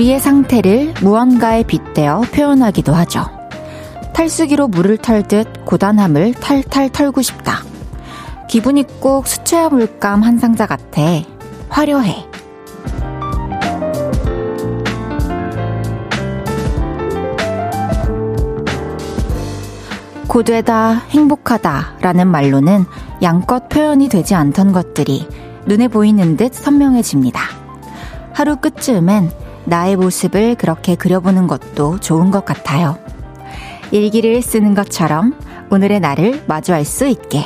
우리의 상태를 무언가에 빗대어 표현하기도 하죠. 탈수기로 물을 털듯 고단함을 탈탈 털고 싶다. 기분이 꼭 수채화 물감 한 상자 같아. 화려해. 고되다, 행복하다 라는 말로는 양껏 표현이 되지 않던 것들이 눈에 보이는 듯 선명해집니다. 하루 끝쯤엔 나의 모습을 그렇게 그려보는 것도 좋은 것 같아요. 일기를 쓰는 것처럼 오늘의 나를 마주할 수 있게.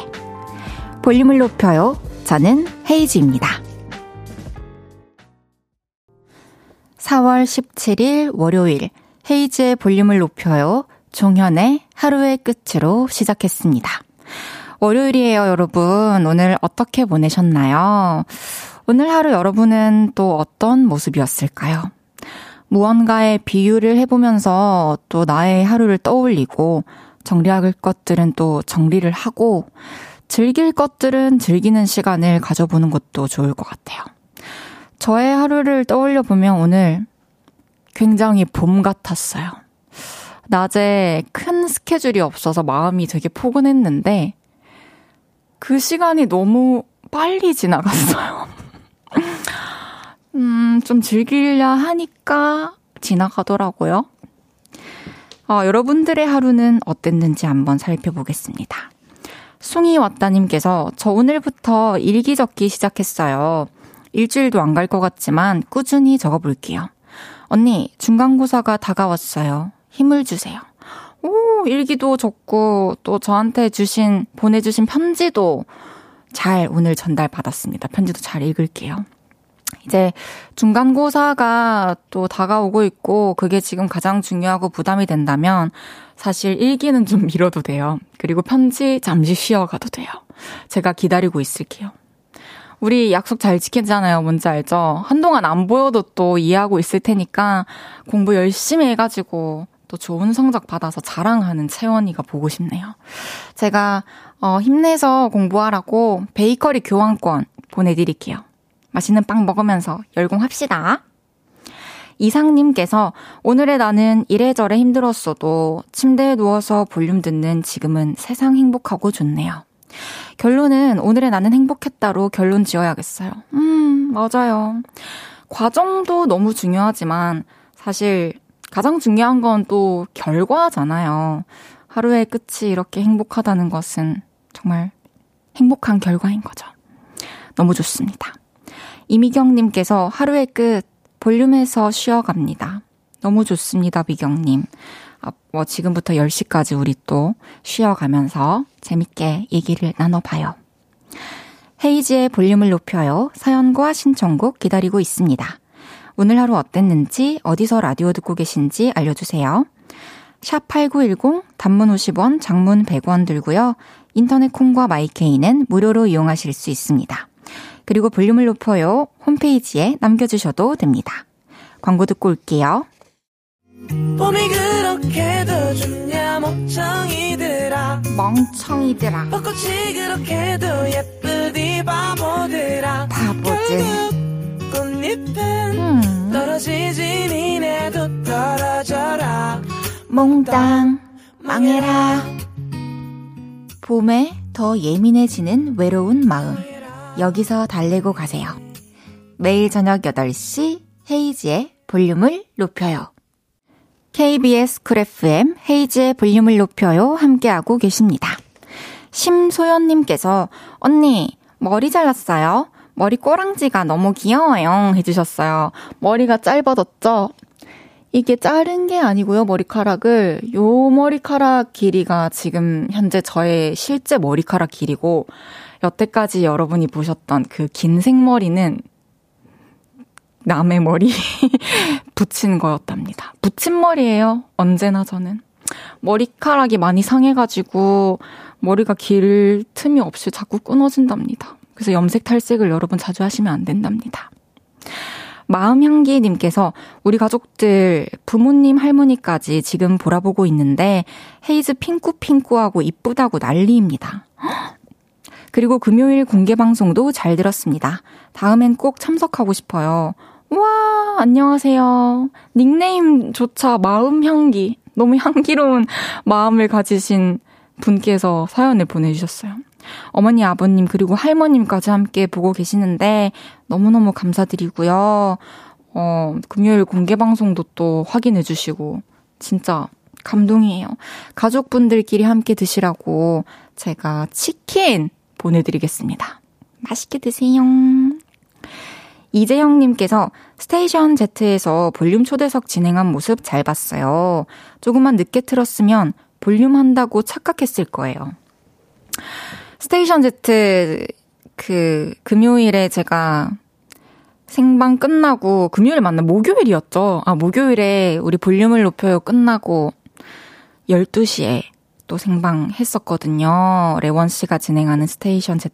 볼륨을 높여요. 저는 헤이즈입니다. 4월 17일 월요일 헤이즈의 볼륨을 높여요. 종현의 하루의 끝으로 시작했습니다. 월요일이에요, 여러분. 오늘 어떻게 보내셨나요? 오늘 하루 여러분은 또 어떤 모습이었을까요? 무언가의 비유를 해보면서 또 나의 하루를 떠올리고 정리할 것들은 또 정리를 하고 즐길 것들은 즐기는 시간을 가져보는 것도 좋을 것 같아요. 저의 하루를 떠올려 보면 오늘 굉장히 봄 같았어요. 낮에 큰 스케줄이 없어서 마음이 되게 포근했는데 그 시간이 너무 빨리 지나갔어요. 음, 좀 즐기려 하니까 지나가더라고요. 어, 여러분들의 하루는 어땠는지 한번 살펴보겠습니다. 숭이 왔다님께서 저 오늘부터 일기 적기 시작했어요. 일주일도 안 갈 것 같지만 꾸준히 적어볼게요. 언니, 중간고사가 다가왔어요. 힘을 주세요. 오, 일기도 적고 또 저한테 주신, 보내주신 편지도 잘 오늘 전달받았습니다. 편지도 잘 읽을게요. 이제 중간고사가 또 다가오고 있고 그게 지금 가장 중요하고 부담이 된다면 사실 일기는 좀 미뤄도 돼요. 그리고 편지 잠시 쉬어가도 돼요. 제가 기다리고 있을게요. 우리 약속 잘 지키잖아요. 뭔지 알죠? 한동안 안 보여도 또 이해하고 있을 테니까 공부 열심히 해가지고 또 좋은 성적 받아서 자랑하는 채원이가 보고 싶네요. 제가 어, 힘내서 공부하라고 베이커리 교환권 보내드릴게요. 맛있는 빵 먹으면서 열공합시다. 이상님께서 오늘의 나는 이래저래 힘들었어도 침대에 누워서 볼륨 듣는 지금은 세상 행복하고 좋네요. 결론은 오늘의 나는 행복했다로 결론 지어야겠어요. 음, 맞아요. 과정도 너무 중요하지만 사실 가장 중요한 건 또 결과잖아요. 하루의 끝이 이렇게 행복하다는 것은 정말 행복한 결과인 거죠. 너무 좋습니다. 이미경님께서 하루의 끝 볼륨에서 쉬어갑니다. 너무 좋습니다, 미경님. 아, 뭐 지금부터 10시까지 우리 또 쉬어가면서 재밌게 얘기를 나눠봐요. 헤이지의 볼륨을 높여요. 사연과 신청곡 기다리고 있습니다. 오늘 하루 어땠는지, 어디서 라디오 듣고 계신지 알려주세요. 샵 8910, 단문 50원, 장문 100원 들고요. 인터넷 콩과 마이케이는 무료로 이용하실 수 있습니다. 그리고 볼륨을 높여요. 홈페이지에 남겨주셔도 됩니다. 광고 듣고 올게요. 봄이 그렇게도 좋냐 멍청이들아. 멍청이들아. 벚꽃이 그렇게도 예쁘디 바보들아. 바보들. 꽃잎은 음. 떨어지지 니네도 떨어져라. 몽땅 망해라. 봄에 더 예민해지는 외로운 마음 여기서 달래고 가세요. 매일 저녁 8시 헤이지의 볼륨을 높여요. KBS 쿨 FM 헤이지의 볼륨을 높여요 함께하고 계십니다. 심소연님께서 언니 머리 잘랐어요? 머리 꼬랑지가 너무 귀여워요 해주셨어요. 머리가 짧아졌죠? 이게 자른 게 아니고요, 머리카락을. 요 머리카락 길이가 지금 현재 저의 실제 머리카락 길이고, 여태까지 여러분이 보셨던 그 긴 생머리는 남의 머리 붙인 거였답니다. 붙인 머리예요. 언제나 저는. 머리카락이 많이 상해가지고 머리가 길 틈이 없이 자꾸 끊어진답니다. 그래서 염색 탈색을 여러분 자주 하시면 안 된답니다. 마음향기님께서 우리 가족들 부모님 할머니까지 지금 보라보고 있는데 헤이즈 핑크핑크하고 이쁘다고 난리입니다. 그리고 금요일 공개 방송도 잘 들었습니다. 다음엔 꼭 참석하고 싶어요. 와, 안녕하세요. 닉네임조차 마음 향기. 너무 향기로운 마음을 가지신 분께서 사연을 보내주셨어요. 어머니, 아버님, 그리고 할머님까지 함께 보고 계시는데 너무너무 감사드리고요. 어, 금요일 공개 방송도 또 확인해 주시고 진짜 감동이에요. 가족분들끼리 함께 드시라고 제가 치킨 보내드리겠습니다. 맛있게 드세요. 이재영님께서 스테이션 Z에서 볼륨 초대석 진행한 모습 잘 봤어요. 조금만 늦게 틀었으면 볼륨 한다고 착각했을 거예요. 스테이션 Z 그 금요일에 제가 생방 끝나고 금요일 맞나 목요일이었죠. 아, 목요일에 우리 볼륨을 높여요 끝나고 12시에 또 생방 했었거든요. 레원 씨가 진행하는 스테이션 Z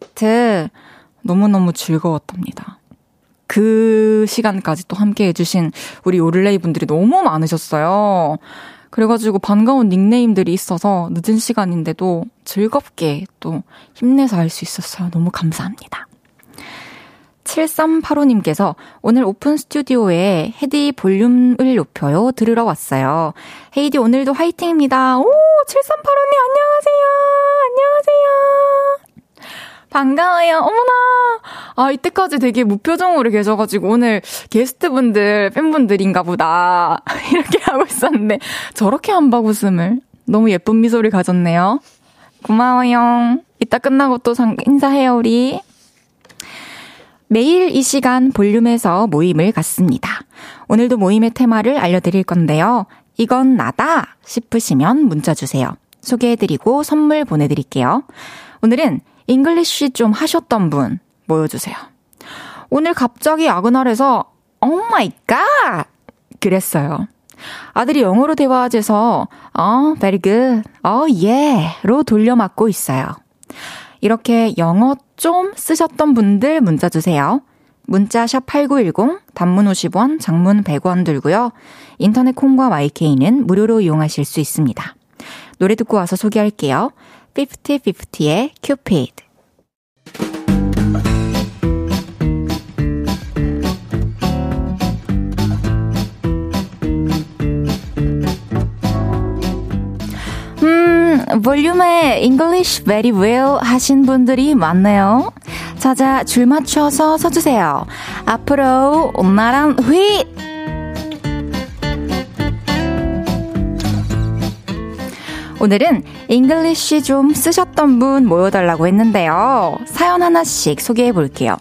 너무너무 즐거웠답니다. 그 시간까지 또 함께 해주신 우리 오를레이 분들이 너무 많으셨어요. 그래가지고 반가운 닉네임들이 있어서 늦은 시간인데도 즐겁게 또 힘내서 할 수 있었어요. 너무 감사합니다. 7385님께서 오늘 오픈 스튜디오에 헤디 볼륨을 높여요. 들으러 왔어요. 헤이디 오늘도 화이팅입니다. 오, 7385님 안녕하세요. 안녕하세요. 반가워요. 어머나. 아, 이때까지 되게 무표정으로 계셔가지고 오늘 게스트분들, 팬분들인가 보다. 이렇게 하고 있었는데 저렇게 한박 웃음을 너무 예쁜 미소를 가졌네요. 고마워요. 이따 끝나고 또 인사해요, 우리. 매일 이 시간 볼륨에서 모임을 갖습니다. 오늘도 모임의 테마를 알려드릴 건데요. 이건 나다 싶으시면 문자 주세요. 소개해드리고 선물 보내드릴게요. 오늘은 English 좀 하셨던 분 모여주세요. 오늘 갑자기 야근할에서 oh my god 그랬어요. 아들이 영어로 대화하재서 어, very good, 어, 예로 돌려막고 있어요. 이렇게 영어 좀 쓰셨던 분들 문자 주세요. 문자 샵 8910 단문 50원, 장문 100원 들고요. 인터넷 콩과 마이케이는 무료로 이용하실 수 있습니다. 노래 듣고 와서 소개할게요. 50-50의 Cupid. 볼륨에 English very well 하신 분들이 많네요. 자자, 줄 맞춰서 서주세요. 앞으로 나랑 휘! 오늘은 English 좀 쓰셨던 분 모여달라고 했는데요. 사연 하나씩 소개해 볼게요.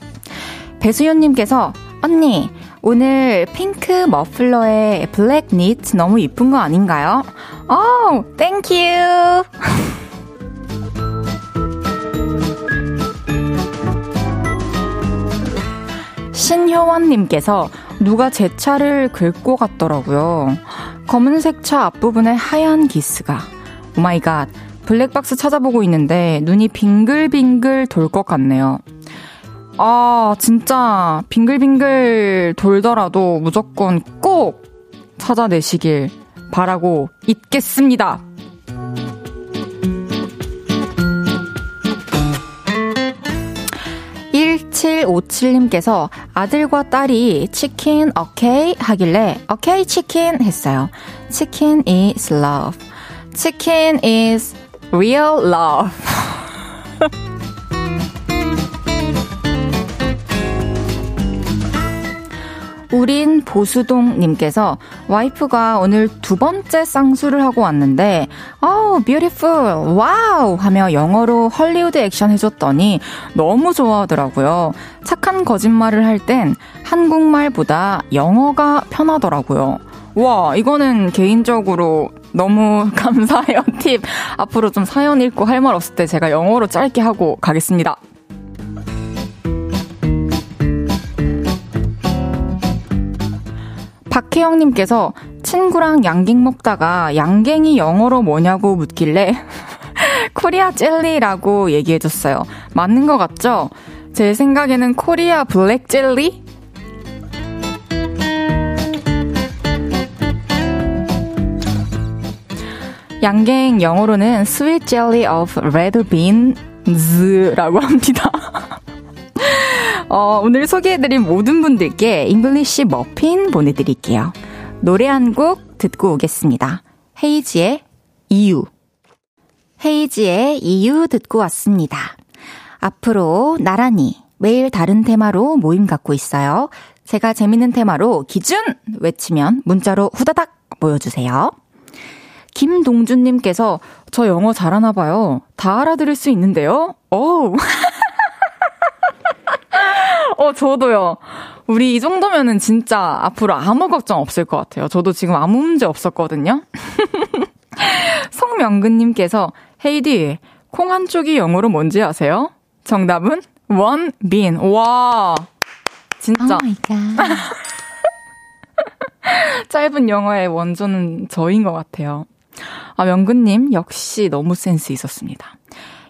배수연님께서 언니 오늘 핑크 머플러에 블랙 니트 너무 이쁜 거 아닌가요? 어, thank you. 신효원님께서 누가 제 차를 긁고 갔더라고요. 검은색 차 앞부분에 하얀 기스가 oh my god. 블랙박스 찾아보고 있는데 눈이 빙글빙글 돌 것 같네요. 아, 진짜 빙글빙글 돌더라도 무조건 꼭 찾아내시길 바라고 있겠습니다. 1757님께서 아들과 딸이 치킨 오케이 하길래 오케이 치킨 했어요. 치킨 is love. Chicken is real love. 우린 보수동님께서 와이프가 오늘 두 번째 쌍수를 하고 왔는데, 어우, beautiful, wow! 하며 영어로 헐리우드 액션 해줬더니 너무 좋아하더라고요. 착한 거짓말을 할 땐 한국말보다 영어가 편하더라고요. 와, 이거는 개인적으로 너무 감사해요, 팁. 앞으로 좀 사연 읽고 할 말 없을 때 제가 영어로 짧게 하고 가겠습니다. 박혜영님께서 친구랑 양갱 먹다가 양갱이 영어로 뭐냐고 묻길래 Korea jelly라고 얘기해줬어요. 맞는 것 같죠? 제 생각에는 Korea black jelly? 양갱 영어로는 Sweet Jelly of Red Beans라고 합니다. 어, 오늘 소개해드린 모든 분들께 잉글리시 머핀 보내드릴게요. 노래 한 곡 듣고 오겠습니다. 헤이지의 이유. 헤이지의 이유 듣고 왔습니다. 앞으로 나란히 매일 다른 테마로 모임 갖고 있어요. 제가 재밌는 테마로 기준 외치면 문자로 후다닥 모여주세요. 김동준님께서 저 영어 잘하나 봐요. 다 알아들을 수 있는데요. 어우. 어, 저도요. 우리 이 정도면은 진짜 앞으로 아무 걱정 없을 것 같아요. 저도 지금 아무 문제 없었거든요. 송명근님께서 헤이디, 콩 한쪽이 영어로 뭔지 아세요? 정답은 원, 빈. 와. 진짜. Oh 짧은 영어의 원조는 저인 것 같아요. 아, 명근님, 역시 너무 센스 있었습니다.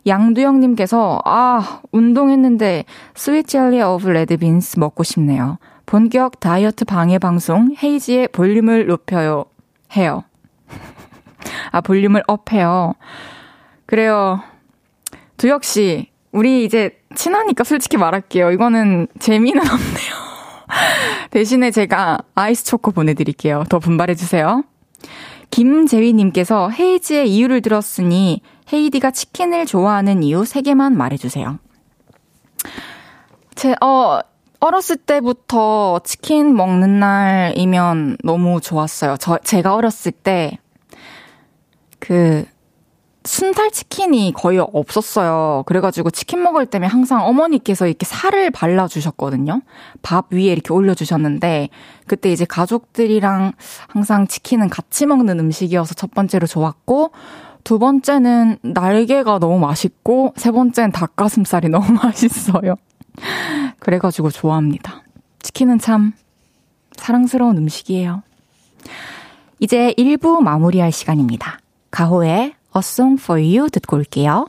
양두영님께서, 아, 운동했는데, Sweet Jelly of Red Beans 먹고 싶네요. 본격 다이어트 방해 방송, 헤이즈의 볼륨을 높여요. 해요. 아, 볼륨을 up해요. 그래요. 두혁 씨, 우리 이제 친하니까 솔직히 말할게요. 이거는 재미는 없네요. 대신에 제가 아이스 초코 보내드릴게요. 더 분발해주세요. 김재휘님께서 헤이지의 이유를 들었으니 헤이디가 치킨을 좋아하는 이유 3개만 말해주세요. 제, 어, 어렸을 때부터 치킨 먹는 날이면 너무 좋았어요. 저, 제가 어렸을 때, 그, 순살 치킨이 거의 없었어요. 그래가지고 치킨 먹을 때면 항상 어머니께서 이렇게 살을 발라주셨거든요. 밥 위에 이렇게 올려주셨는데, 그때 이제 가족들이랑 항상 치킨은 같이 먹는 음식이어서 첫 번째로 좋았고, 두 번째는 날개가 너무 맛있고, 세 번째는 닭가슴살이 너무 맛있어요. 그래가지고 좋아합니다. 치킨은 참 사랑스러운 음식이에요. 이제 1부 마무리할 시간입니다. 가호의 A Song for You 듣고 올게요.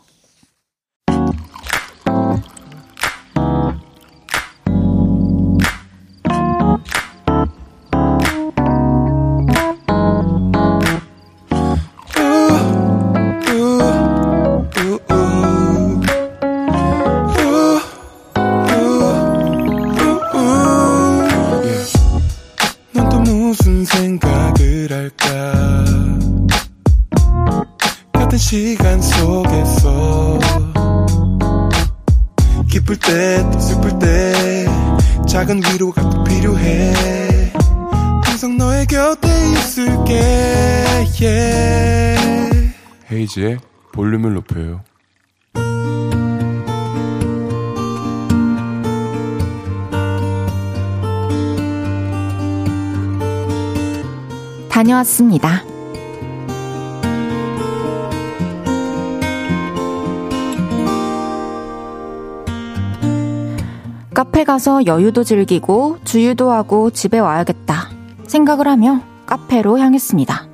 헤이지의 볼륨을 높여요. 다녀왔습니다. 카페 가서 여유도 즐기고 주유도 하고 집에 와야겠다 생각을 하며 카페로 향했습니다.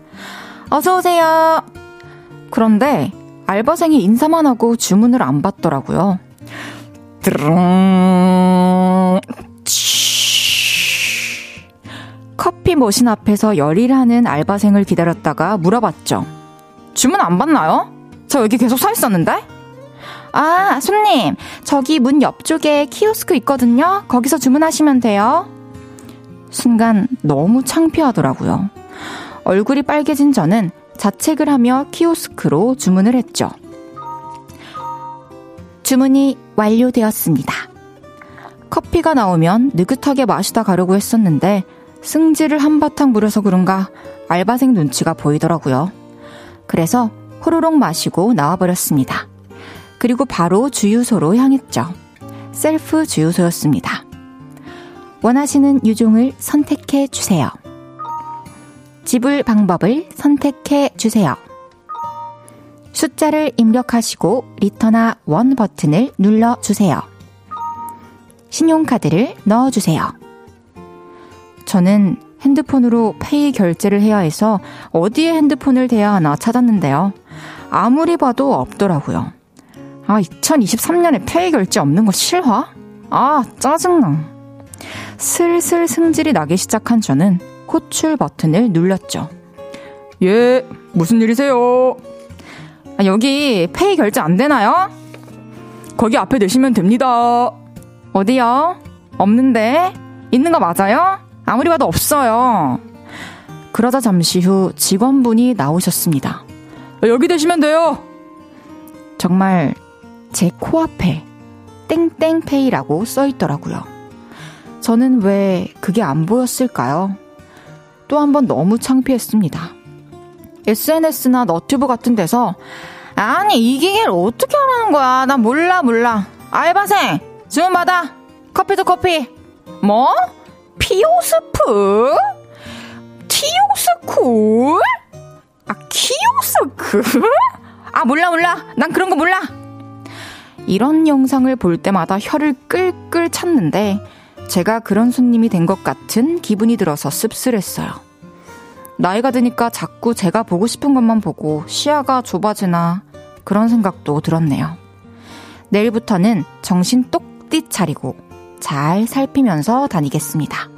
어서오세요. 그런데 알바생이 인사만 하고 주문을 안 받더라고요. 드릉. 커피 머신 앞에서 열일하는 알바생을 기다렸다가 물어봤죠. 주문 안 받나요? 저 여기 계속 서 있었는데? 아, 손님, 저기 문 옆쪽에 키오스크 있거든요. 거기서 주문하시면 돼요. 순간 너무 창피하더라고요. 얼굴이 빨개진 저는 자책을 하며 키오스크로 주문을 했죠. 주문이 완료되었습니다. 커피가 나오면 느긋하게 마시다 가려고 했었는데 승질을 한바탕 부려서 그런가 알바생 눈치가 보이더라고요. 그래서 호로록 마시고 나와버렸습니다. 그리고 바로 주유소로 향했죠. 셀프 주유소였습니다. 원하시는 유종을 선택해 주세요. 지불 방법을 선택해 주세요. 숫자를 입력하시고 리터나 원 버튼을 눌러 주세요. 신용카드를 넣어 주세요. 저는 핸드폰으로 페이 결제를 해야 해서 어디에 핸드폰을 대야 하나 찾았는데요. 아무리 봐도 없더라고요. 아, 2023년에 페이 결제 없는 거 실화? 아, 짜증나. 슬슬 승질이 나기 시작한 저는 호출 버튼을 눌렀죠. 예, 무슨 일이세요? 아, 여기 페이 결제 안 되나요? 거기 앞에 내시면 됩니다. 어디요? 없는데? 있는 거 맞아요? 아무리 봐도 없어요. 그러자 잠시 후 직원분이 나오셨습니다. 여기 되시면 돼요! 정말 제 코앞에 땡땡페이라고 써 있더라고요. 저는 왜 그게 안 보였을까요? 또 한 번 너무 창피했습니다. SNS나 너튜브 같은 데서 아니 이 기계를 어떻게 하라는 거야? 나 몰라 몰라. 알바생 주문 받아. 커피도 커피. 뭐? 피오스프? 티오스쿨? 아 키오스크? 아 몰라 몰라. 난 그런 거 몰라. 이런 영상을 볼 때마다 혀를 끌끌 찼는데 제가 그런 손님이 된 것 같은 기분이 들어서 씁쓸했어요. 나이가 드니까 자꾸 제가 보고 싶은 것만 보고 시야가 좁아지나 그런 생각도 들었네요. 내일부터는 정신 똑띠 차리고 잘 살피면서 다니겠습니다.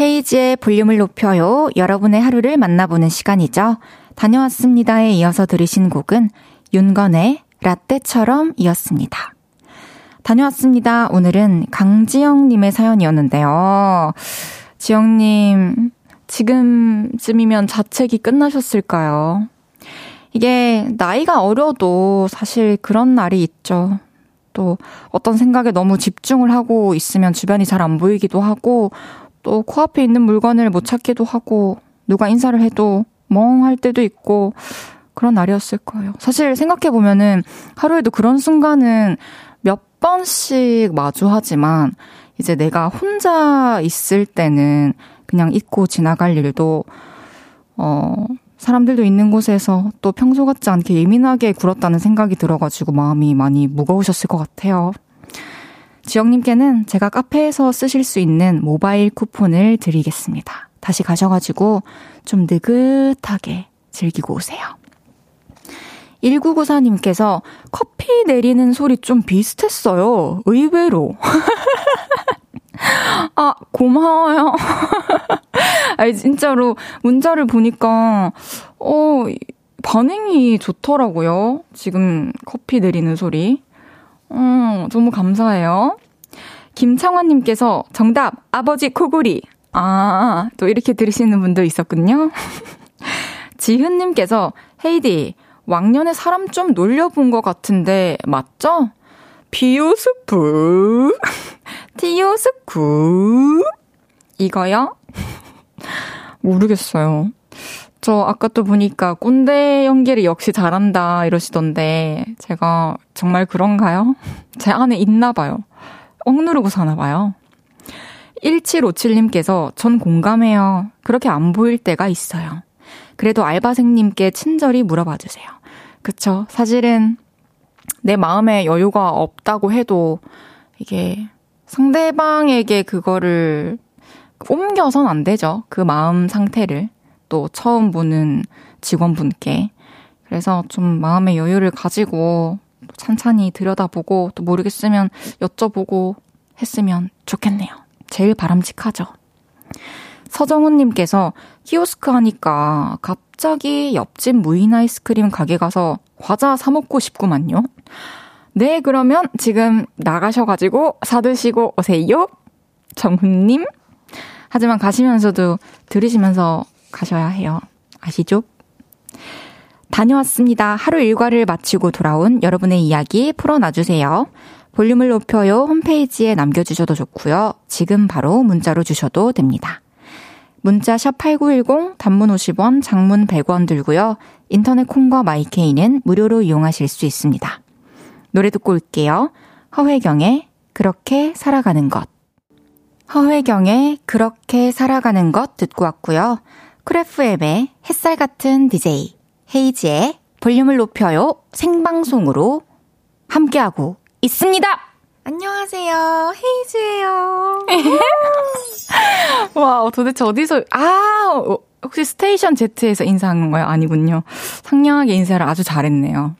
헤이지의 볼륨을 높여요. 여러분의 하루를 만나보는 시간이죠. 다녀왔습니다에 이어서 들으신 곡은 윤건의 라떼처럼 이었습니다. 다녀왔습니다. 오늘은 강지영님의 사연이었는데요. 지영님, 지금쯤이면 자책이 끝나셨을까요? 이게 나이가 어려도 사실 그런 날이 있죠. 또 어떤 생각에 너무 집중을 하고 있으면 주변이 잘 안 보이기도 하고 또 코앞에 있는 물건을 못 찾기도 하고 누가 인사를 해도 멍할 때도 있고 그런 날이었을 거예요. 사실 생각해 보면은 하루에도 그런 순간은 몇 번씩 마주하지만 이제 내가 혼자 있을 때는 그냥 잊고 지나갈 일도 어 사람들도 있는 곳에서 또 평소 같지 않게 예민하게 굴었다는 생각이 들어가지고 마음이 많이 무거우셨을 것 같아요. 지영님께는 제가 카페에서 쓰실 수 있는 모바일 쿠폰을 드리겠습니다. 다시 가셔가지고 좀 느긋하게 즐기고 오세요. 1994님께서 커피 내리는 소리 좀 비슷했어요. 의외로. 아, 고마워요. 아니, 진짜로 문자를 보니까, 어, 반응이 좋더라고요. 지금 커피 내리는 소리. 음, 너무 감사해요. 김창환님께서 정답, 아버지 코골이. 아, 또 이렇게 들으시는 분도 있었군요. 지훈님께서 헤이디, 왕년에 사람 좀 놀려본 것 같은데, 맞죠? 비오스프, 티오스쿠, 이거요? 모르겠어요. 저 아까 또 보니까 꼰대 연기를 역시 잘한다 이러시던데 제가 정말 그런가요? 제 안에 있나 봐요. 억누르고 사나 봐요. 1757님께서 전 공감해요. 그렇게 안 보일 때가 있어요. 그래도 알바생님께 친절히 물어봐 주세요. 그쵸. 사실은 내 마음에 여유가 없다고 해도 이게 상대방에게 그거를 옮겨선 안 되죠. 그 마음 상태를. 또 처음 보는 직원분께. 그래서 좀 마음의 여유를 가지고 찬찬히 들여다보고 또 모르겠으면 여쭤보고 했으면 좋겠네요. 제일 바람직하죠. 서정훈님께서 키오스크 하니까 갑자기 옆집 무인 아이스크림 가게 가서 과자 사먹고 싶구만요. 네, 그러면 지금 나가셔가지고 사드시고 오세요. 정훈님. 하지만 가시면서도 들으시면서 가셔야 해요. 아시죠? 다녀왔습니다. 하루 일과를 마치고 돌아온 여러분의 이야기 풀어놔주세요. 볼륨을 높여요 홈페이지에 남겨주셔도 좋고요. 지금 바로 문자로 주셔도 됩니다. 문자 샵 8910 단문 50원, 장문 100원 들고요. 인터넷 콩과 마이케이는 무료로 이용하실 수 있습니다. 노래 듣고 올게요. 허회경의 그렇게 살아가는 것. 허회경의 그렇게 살아가는 것 듣고 왔고요. 크래프엠의 햇살 같은 DJ, 헤이지의 볼륨을 높여요 생방송으로 함께하고 있습니다! 안녕하세요. 헤이즈예요. 와, 도대체 어디서, 아, 혹시 스테이션 Z에서 인사한 건가요? 아니군요. 상냥하게 인사를 아주 잘했네요.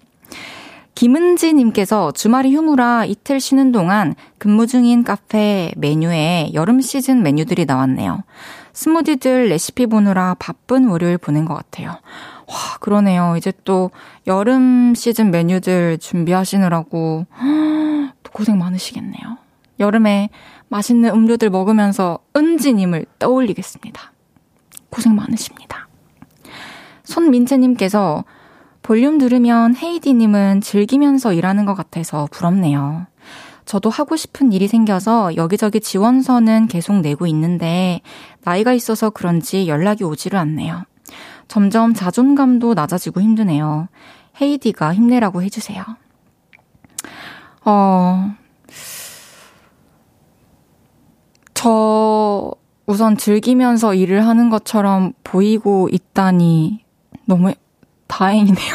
김은지 님께서 주말이 휴무라 이틀 쉬는 동안 근무 중인 카페 메뉴에 여름 시즌 메뉴들이 나왔네요. 스무디들 레시피 보느라 바쁜 월요일 보낸 것 같아요. 와, 그러네요. 이제 또 여름 시즌 메뉴들 준비하시느라고 고생 많으시겠네요. 여름에 맛있는 음료들 먹으면서 은지님을 떠올리겠습니다. 고생 많으십니다. 손민채님께서 볼륨 들으면 헤이디님은 즐기면서 일하는 것 같아서 부럽네요. 저도 하고 싶은 일이 생겨서 여기저기 지원서는 계속 내고 있는데 나이가 있어서 그런지 연락이 오지를 않네요. 점점 자존감도 낮아지고 힘드네요. 헤이디가 힘내라고 해주세요. 어, 저 우선 즐기면서 일을 하는 것처럼 보이고 있다니 너무 다행이네요.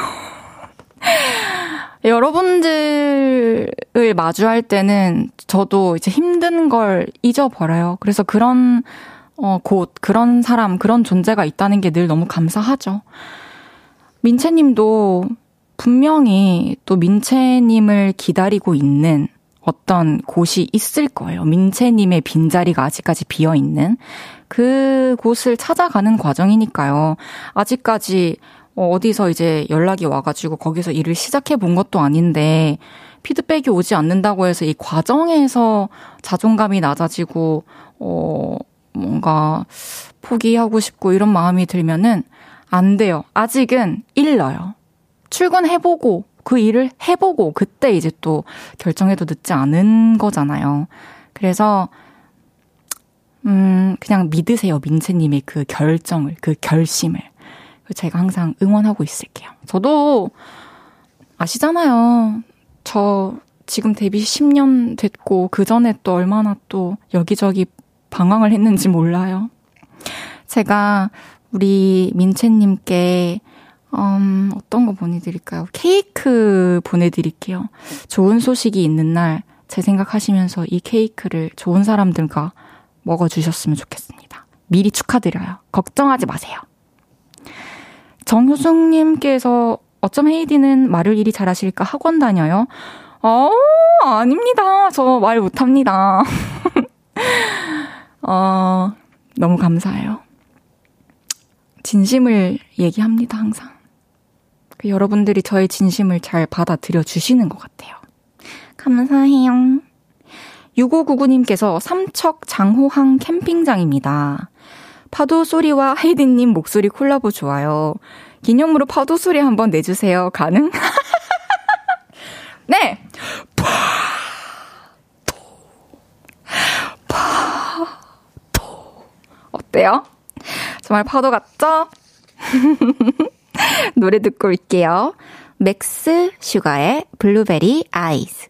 여러분들을 마주할 때는 저도 이제 힘든 걸 잊어버려요. 그래서 그런 어, 곳, 그런 사람, 그런 존재가 있다는 게 늘 너무 감사하죠. 민채님도 분명히 또 민채님을 기다리고 있는 어떤 곳이 있을 거예요. 민채님의 빈자리가 아직까지 비어 있는 그 곳을 찾아가는 과정이니까요. 아직까지 어디서 이제 연락이 와가지고 거기서 일을 시작해 본 것도 아닌데 피드백이 오지 않는다고 해서 이 과정에서 자존감이 낮아지고, 어, 뭔가 포기하고 싶고 이런 마음이 들면은 안 돼요. 아직은 일러요. 출근해보고 그 일을 해보고 그때 이제 또 결정해도 늦지 않은 거잖아요. 그래서 음 그냥 믿으세요 민채님의 그 결정을 그 결심을 제가 항상 응원하고 있을게요. 저도 아시잖아요. 저 지금 데뷔 10년 됐고 그 전에 또 얼마나 또 여기저기 방황을 했는지 몰라요. 제가 우리 민채님께 음, 어떤 거 보내드릴까요? 케이크 보내드릴게요. 좋은 소식이 있는 날, 제 생각하시면서 이 케이크를 좋은 사람들과 먹어주셨으면 좋겠습니다. 미리 축하드려요. 걱정하지 마세요. 정효숙님께서 어쩜 헤이디는 말을 일이 잘하실까 학원 다녀요? 어, 아닙니다. 저 말 못합니다. 어, 너무 감사해요. 진심을 얘기합니다, 항상. 그 여러분들이 저의 진심을 잘 받아들여 주시는 것 같아요. 감사해요. 6599님께서 삼척 장호항 캠핑장입니다. 파도 소리와 헤이즈님 목소리 콜라보 좋아요. 기념으로 파도 소리 한번 내주세요. 가능? 네! 파도. 파도. 어때요? 정말 파도 같죠? 노래 듣고 올게요. 맥스 슈가의 Blueberry Eyes.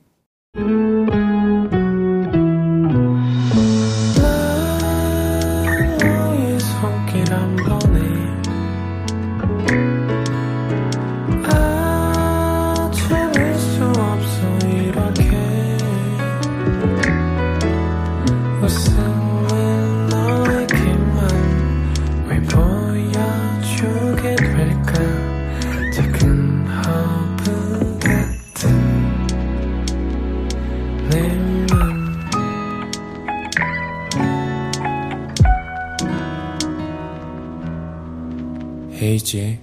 헤이지의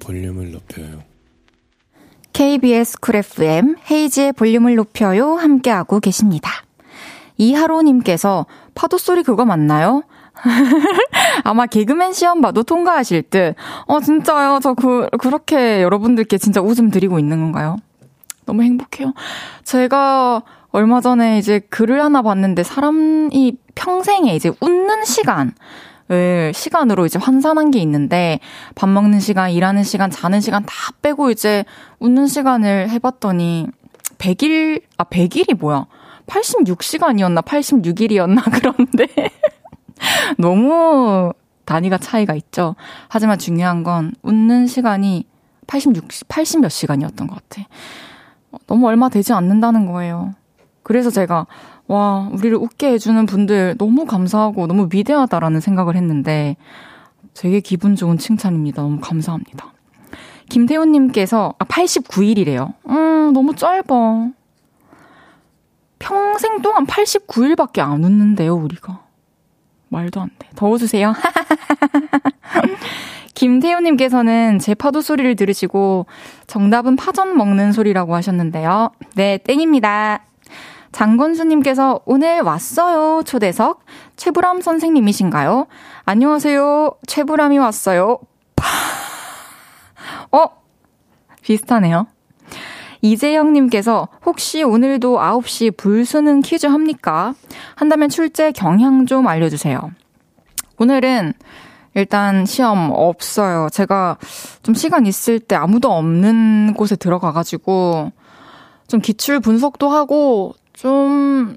볼륨을 높여요. KBS 쿨 FM 헤이지의 볼륨을 높여요 함께하고 계십니다. 이하로님께서 파도 소리 그거 맞나요? 아마 개그맨 시험 봐도 통과하실 듯. 어, 진짜요? 저 그, 그렇게 여러분들께 진짜 웃음 드리고 있는 건가요? 너무 행복해요. 제가 얼마 전에 이제 글을 하나 봤는데 사람이 평생에 이제 웃는 시간, 을 시간으로 이제 환산한 게 있는데 밥 먹는 시간, 일하는 시간, 자는 시간 다 빼고 이제 웃는 시간을 해봤더니 100일, 아, 100일이 뭐야? 86시간이었나? 86일이었나? 그런데 너무 단위가 차이가 있죠. 하지만 중요한 건 웃는 시간이 86, 80 몇 시간이었던 것 같아. 너무 얼마 되지 않는다는 거예요. 그래서 제가 와, 우리를 웃게 해주는 분들 너무 감사하고 너무 위대하다라는 생각을 했는데 되게 기분 좋은 칭찬입니다. 너무 감사합니다. 김태훈님께서, 아, 89일이래요. 음, 너무 짧아. 평생 동안 89일밖에 안 웃는데요, 우리가. 말도 안 돼. 더워주세요. 김태우님께서는 제 파도 소리를 들으시고 정답은 파전 먹는 소리라고 하셨는데요. 네, 땡입니다. 장건수님께서 오늘 왔어요. 초대석. 최불암 선생님이신가요? 안녕하세요. 최불암이 왔어요. 어? 비슷하네요. 이재영님께서 혹시 오늘도 9시 불수능 퀴즈 합니까? 한다면 출제 경향 좀 알려주세요. 오늘은 일단 시험 없어요. 제가 좀 시간 있을 때 아무도 없는 곳에 들어가가지고 좀 기출 분석도 하고 좀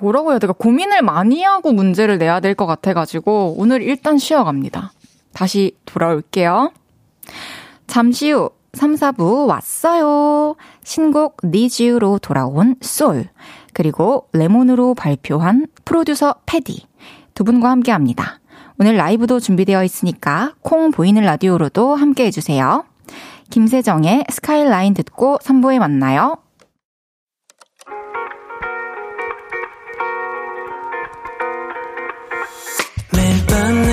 뭐라고 해야 될까 고민을 많이 하고 문제를 내야 될 것 같아가지고 오늘 일단 쉬어갑니다. 다시 돌아올게요. 잠시 후 3, 4부 왔어요. 신곡 You로 돌아온 솔 그리고 레몬으로 발표한 프로듀서 패디 두 분과 함께 합니다. 오늘 라이브도 준비되어 있으니까 콩 보이는 라디오로도 함께 해주세요. 김세정의 스카이라인 듣고 3부에 만나요.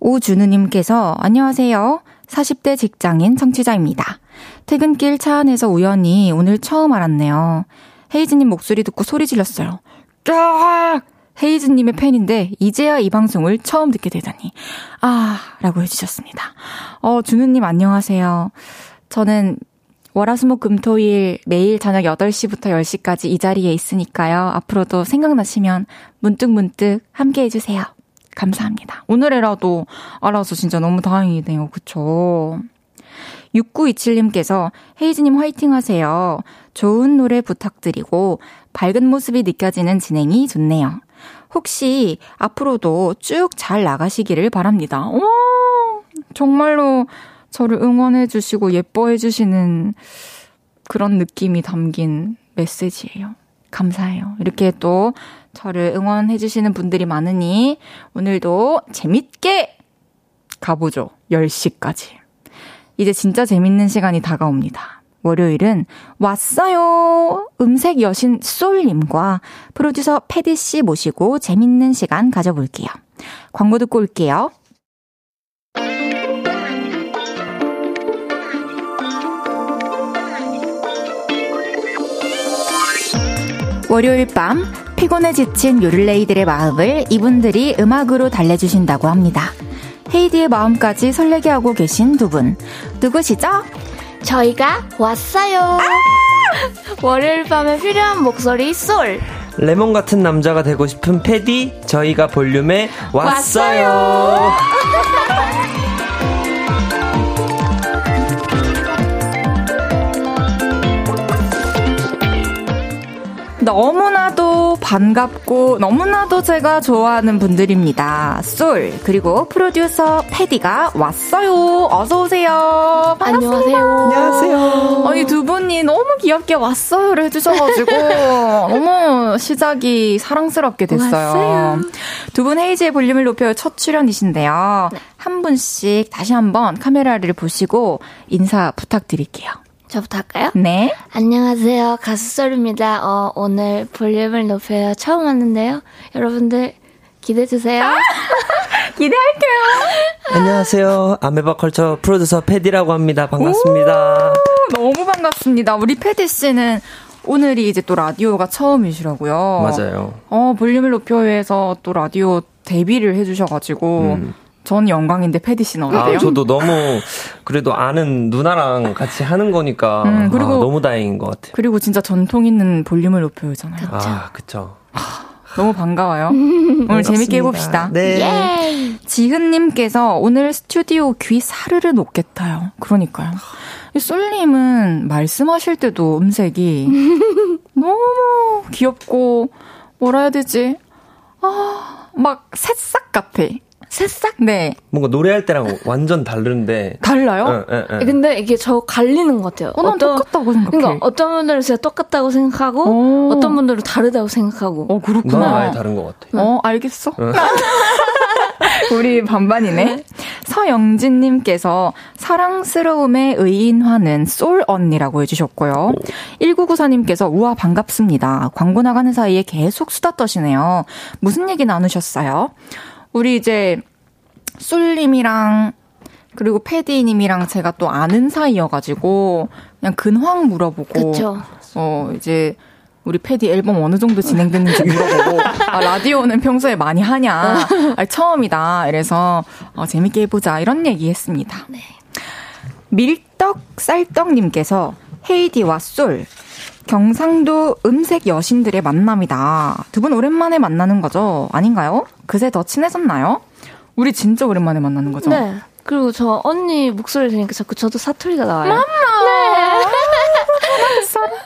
오준우님께서 안녕하세요 40대 직장인 청취자입니다 퇴근길 차 안에서 우연히 오늘 처음 알았네요 헤이즈님 목소리 듣고 소리 질렀어요 쫙 헤이즈님의 팬인데 이제야 이 방송을 처음 듣게 되다니 아 라고 해주셨습니다. 어 준우님 안녕하세요. 저는 월화수목 금토일 매일 저녁 8시부터 10시까지 이 자리에 있으니까요. 앞으로도 생각나시면 문득문득 함께 해주세요. 감사합니다. 오늘이라도 알아서 진짜 너무 다행이네요. 그쵸? 6927님께서 헤이즈님 화이팅 하세요. 좋은 노래 부탁드리고 밝은 모습이 느껴지는 진행이 좋네요. 혹시 앞으로도 쭉 잘 나가시기를 바랍니다. 어머, 정말로 저를 응원해주시고 예뻐해주시는 그런 느낌이 담긴 메시지예요. 감사해요. 이렇게 또 저를 응원해주시는 분들이 많으니 오늘도 재밌게 가보죠. 10시까지. 이제 진짜 재밌는 시간이 다가옵니다. 월요일은 왔어요! 음색 여신 솔님과 프로듀서 패디씨 모시고 재밌는 시간 가져볼게요. 광고 듣고 올게요. 월요일 밤 피곤해 지친 요를레이들의 마음을 이분들이 음악으로 달래주신다고 합니다. 헤이디의 마음까지 설레게 하고 계신 두 분. 누구시죠? 저희가 왔어요. 아! 월요일 밤에 필요한 목소리 솔. 레몬 같은 남자가 되고 싶은 패디 저희가 볼륨에 왔어요. 왔어요. 너무나도 반갑고 너무나도 제가 좋아하는 분들입니다. 솔 그리고 프로듀서 패디가 왔어요. 어서 오세요. 반갑습니다. 안녕하세요. 안녕하세요. 아니 두 분이 너무 귀엽게 왔어요를 해주셔가지고 너무 시작이 사랑스럽게 됐어요. 두 분 헤이즈의 볼륨을 높여 첫 출연이신데요. 네. 한 분씩 다시 한번 카메라를 보시고 인사 부탁드릴게요. 저부터 할까요? 네. 안녕하세요. 가수 썰입니다. 어, 오늘 볼륨을 높여요. 처음 왔는데요. 여러분들 기대해주세요. 아, 기대할게요. 안녕하세요. 아메바 컬처 프로듀서 패디라고 합니다. 반갑습니다. 너무 반갑습니다. 우리 패디 씨는 오늘이 이제 또 라디오가 처음이시라고요. 맞아요. 어, 볼륨을 높여요에서 또 라디오 데뷔를 해주셔가지고. 음. 전 영광인데 패디 씨는 어때요? 아, 저도 너무 그래도 아는 누나랑 같이 하는 거니까 음, 그리고 아, 너무 다행인 것 같아요. 그리고 진짜 전통 있는 볼륨을 높여요잖아요. 아, 그쵸. 너무 반가워요. 오늘 재밌게 해봅시다. 네. 예. 지훈님께서 오늘 스튜디오 귀 사르르 녹겠다요. 그러니까요. 솔님은 말씀하실 때도 음색이 너무 귀엽고 뭐라 해야 되지? 아, 막 새싹 같아. 새싹? 네. 뭔가 노래할 때랑 완전 다른데. 달라요? 예, 예, 예. 근데 이게 저 갈리는 것 같아요. 어, 난 똑같다고 생각해. 그러니까 어떤 분들은 진짜 똑같다고 생각하고 오. 어떤 분들은 다르다고 생각하고. 어, 그렇구나. 아예 다른 것 같아. 어, 알겠어. 우리 반반이네. 서영진님께서 사랑스러움의 의인화는 솔 언니라고 해주셨고요. 1994님께서 우와 반갑습니다. 광고 나가는 사이에 계속 수다 떠시네요. 무슨 얘기 나누셨어요? 우리 이제 솔님이랑 그리고 패디님이랑 제가 또 아는 사이여가지고 그냥 근황 물어보고 그쵸. 어 이제 우리 패디 앨범 어느 정도 진행됐는지 물어보고 아, 라디오는 평소에 많이 하냐? 아, 처음이다. 이래서 어, 재밌게 해보자. 이런 얘기했습니다. 밀떡 쌀떡님께서 헤이디와 솔 경상도 음색 여신들의 만남이다. 두 분 오랜만에 만나는 거죠? 아닌가요? 그새 더 친해졌나요? 우리 진짜 오랜만에 만나는 거죠? 네. 그리고 저 언니 목소리 들으니까 자꾸 저도 사투리가 나와요. 네.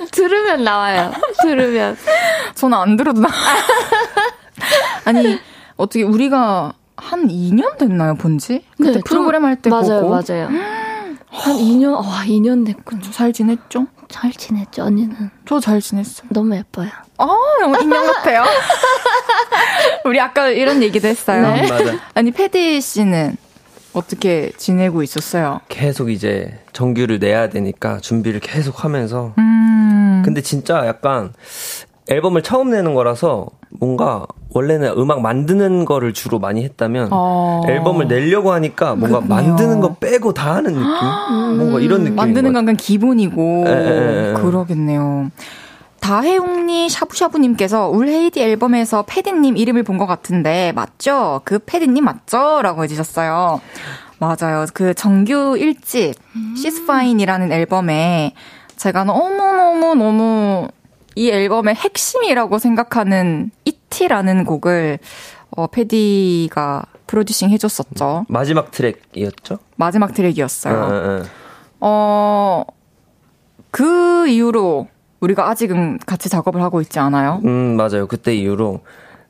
들으면 나와요. 들으면. 저는 안 들어도 나. 아니 어떻게 우리가 한 2년 됐나요 본지? 그때 네, 프로그램 좀- 할때 맞아요, 보고 맞아요. 한 2년, 와, 2년 됐군. 잘 지냈죠? 잘 지냈죠, 언니는. 저 잘 지냈어요. 너무 예뻐요. 아 너무 인형 같아요. 우리 아까 이런 얘기도 했어요. 네. 음, 맞아. 아니 패디 씨는 어떻게 지내고 있었어요? 계속 이제 정규를 내야 되니까 준비를 계속 하면서. 음. 근데 진짜 약간 앨범을 처음 내는 거라서 뭔가 원래는 음악 만드는 거를 주로 많이 했다면 어. 앨범을 내려고 하니까 뭔가 그렇군요. 만드는 거 빼고 다 하는 느낌? 뭔가 이런 느낌. 만드는 건 그냥 기본이고 에, 에, 에. 그러겠네요. 다혜웅리 샤브샤브님께서 울 헤이디 앨범에서 패디님 이름을 본 것 같은데 맞죠? 그 패디님 맞죠? 라고 해주셨어요. 맞아요. 그 정규 1집 She's Fine이라는 앨범에 제가 너무너무 너무 이 앨범의 핵심이라고 생각하는 이티라는 곡을 어, 패디가 프로듀싱 해줬었죠. 마지막 트랙이었죠? 마지막 트랙이었어요. 어, 그 이후로 우리가 아직은 같이 작업을 하고 있지 않아요? 음, 맞아요. 그때 이후로.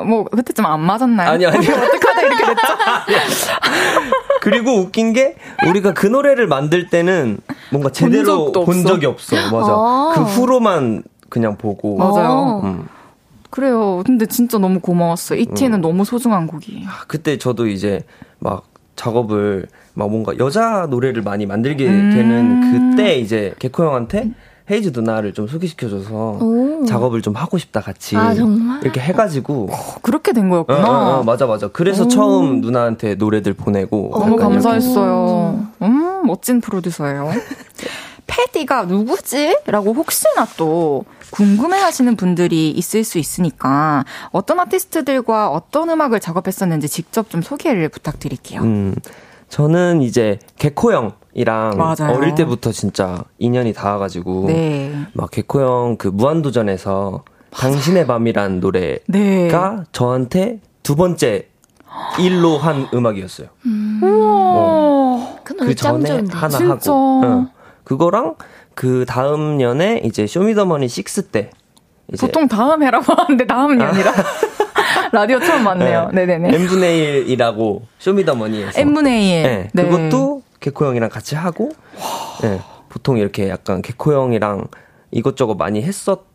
뭐, 그때쯤 안 맞았나요? 아니, 아니. 어떡하다 이렇게 됐죠? 그리고 웃긴 게 우리가 그 노래를 만들 때는 뭔가 제대로 본. 적이 없어. 맞아. 아. 그 후로만 그냥 보고. 맞아요. 어. 음. 그래요. 근데 진짜 너무 고마웠어요. 이티는 너무 소중한 곡이. 아, 그때 저도 이제 막 작업을 막 뭔가 여자 노래를 많이 만들게 음. 되는 그때 이제 개코 형한테 헤이즈 누나를 좀 소개시켜줘서 오. 작업을 좀 하고 싶다 같이 아, 정말? 이렇게 해가지고 그렇게 된 어, 거였구나. 어, 어, 맞아 맞아 그래서 처음 누나한테 노래들 보내고 너무 감사했어요. 음, 멋진 프로듀서예요. 패디가 누구지? 라고 혹시나 또 궁금해 하시는 분들이 있을 수 있으니까 어떤 아티스트들과 어떤 음악을 작업했었는지 직접 좀 소개를 부탁드릴게요. 음, 저는 이제 개코 형이랑 맞아요. 어릴 때부터 진짜 인연이 닿아가지고 네. 막 개코 형 그 무한도전에서 당신의 밤이란 노래가 네. 저한테 두 번째 일로 한 음악이었어요. 우와. 그 노래 그짱 전에. 하나 진짜. 하고 응. 그거랑 그 다음 년에 이제 쇼미더머니 6 때 보통 다음 해라고 하는데 다음이 아니라. 라디오 처음 봤네요. 네. 네네 n분의 1이라고 쇼미더머니에서. N분의 1. 네, 그것도 개코 형이랑 같이 하고 네, 보통 이렇게 약간 개코 형이랑 이것저것 많이 했었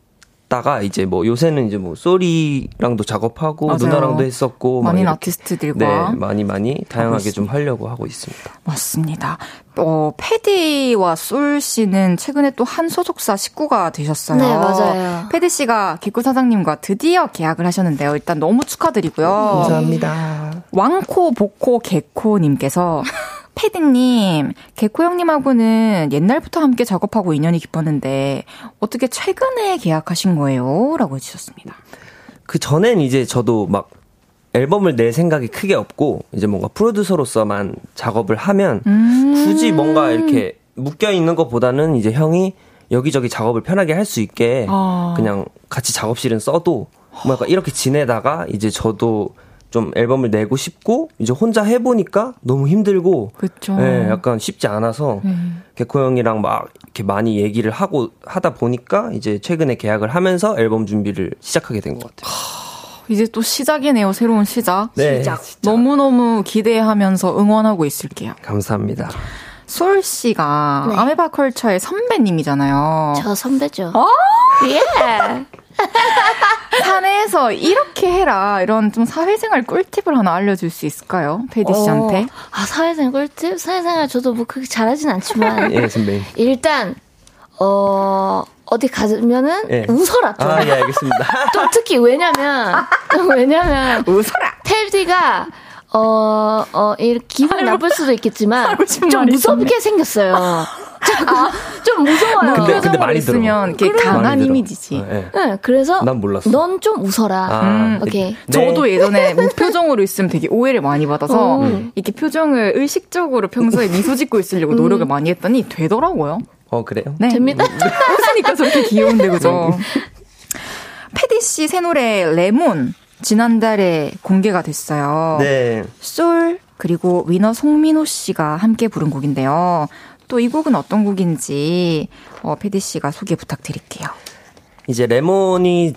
다가 이제 뭐 요새는 이제 뭐 쏘리랑도 작업하고 맞아요. 누나랑도 했었고 막 많은. 아티스트들과 네, 많이 많이 다양하게. 좀 하려고 하고 있습니다. 맞습니다. 어, 패디와 솔 씨는 최근에 또 한 소속사 식구가 되셨어요. 네, 맞아요. 패디 씨가 개코 사장님과 드디어 계약을 하셨는데요. 일단 너무 축하드리고요. 감사합니다. 왕코 보코 개코 님께서 패디님, 개코 형님하고는 옛날부터 함께 작업하고 인연이 깊었는데 어떻게 최근에 계약하신 거예요? 라고 해주셨습니다. 그 전엔 이제 저도 막 앨범을 낼 생각이 크게 없고 이제 뭔가 프로듀서로서만 작업을 하면 음. 굳이 뭔가 이렇게 묶여 있는 것보다는 이제 형이 여기저기 작업을 편하게 할 수 있게 아. 그냥 같이 작업실은 써도 뭐 약간 이렇게 지내다가 이제 저도 좀 앨범을 내고 싶고 이제 혼자 해보니까 너무 힘들고 그쵸. 예, 약간 쉽지 않아서 음. 개코 형이랑 막 이렇게 많이 얘기를 하고 하다 보니까 이제 최근에 계약을 하면서 앨범 준비를 시작하게 된 것 같아요. 이제 또 시작이네요. 새로운 시작. 네, 시작. 너무너무 기대하면서 응원하고 있을게요. 감사합니다. 솔 씨가 네. 아메바 컬처의 선배님이잖아요. 저 선배죠. 어? 예. 사내에서 이렇게 해라 이런 좀 사회생활 꿀팁을 하나 알려줄 수 있을까요, 페디 씨한테? 어, 아, 사회생활 꿀팁? 사회생활 저도 뭐 그렇게 잘하진 않지만. 예, 선배님. 일단, 어, 어디 가면은 예. 웃어라, 좀. 아, 예, 알겠습니다. 또 특히 왜냐면, 왜냐면, 웃어라. 테디가, 어, 어, 이 기분이 나쁠 수도 있겠지만, 좀 무섭게 생겼어요. 좀, 좀 무서워요. 근데- 근데 많이. 있으면 이렇게 강한. 이미지지. 예. 네, 그래서, 난 몰랐어. 넌 좀 웃어라. 아, 음, 오케이. 네. 저도 예전에 무표정으로 있으면 되게 오해를 많이 받아서 어. 이렇게 표정을 의식적으로 평소에 미소 짓고 있으려고 노력을 많이 했더니 되더라고요. 어, 그래요? 네. 됩니다. 웃으니까 저렇게 귀여운데 그죠? 패디 씨 새 노래 레몬 지난달에 공개가 됐어요. 네. 솔 그리고 위너 송민호 씨가 함께 부른 곡인데요. 또 이 곡은 어떤 곡인지 어, 패디 씨가 소개 부탁드릴게요. 이제 레몬이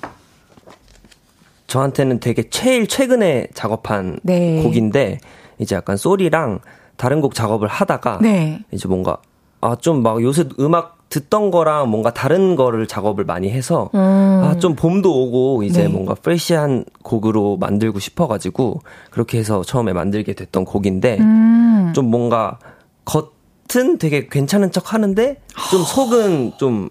저한테는 되게 제일 최근에 작업한 네. 곡인데 이제 약간 소리랑 다른 곡 작업을 하다가 네. 이제 뭔가 아 좀 막 요새 음악 듣던 거랑 뭔가 다른 거를 작업을 많이 해서 아좀 봄도 오고 이제 네. 뭔가 프레시한 곡으로 만들고 싶어가지고 그렇게 해서 처음에 만들게 됐던 곡인데 음. 좀 뭔가 겉 은 되게 괜찮은 척 하는데 좀 속은 좀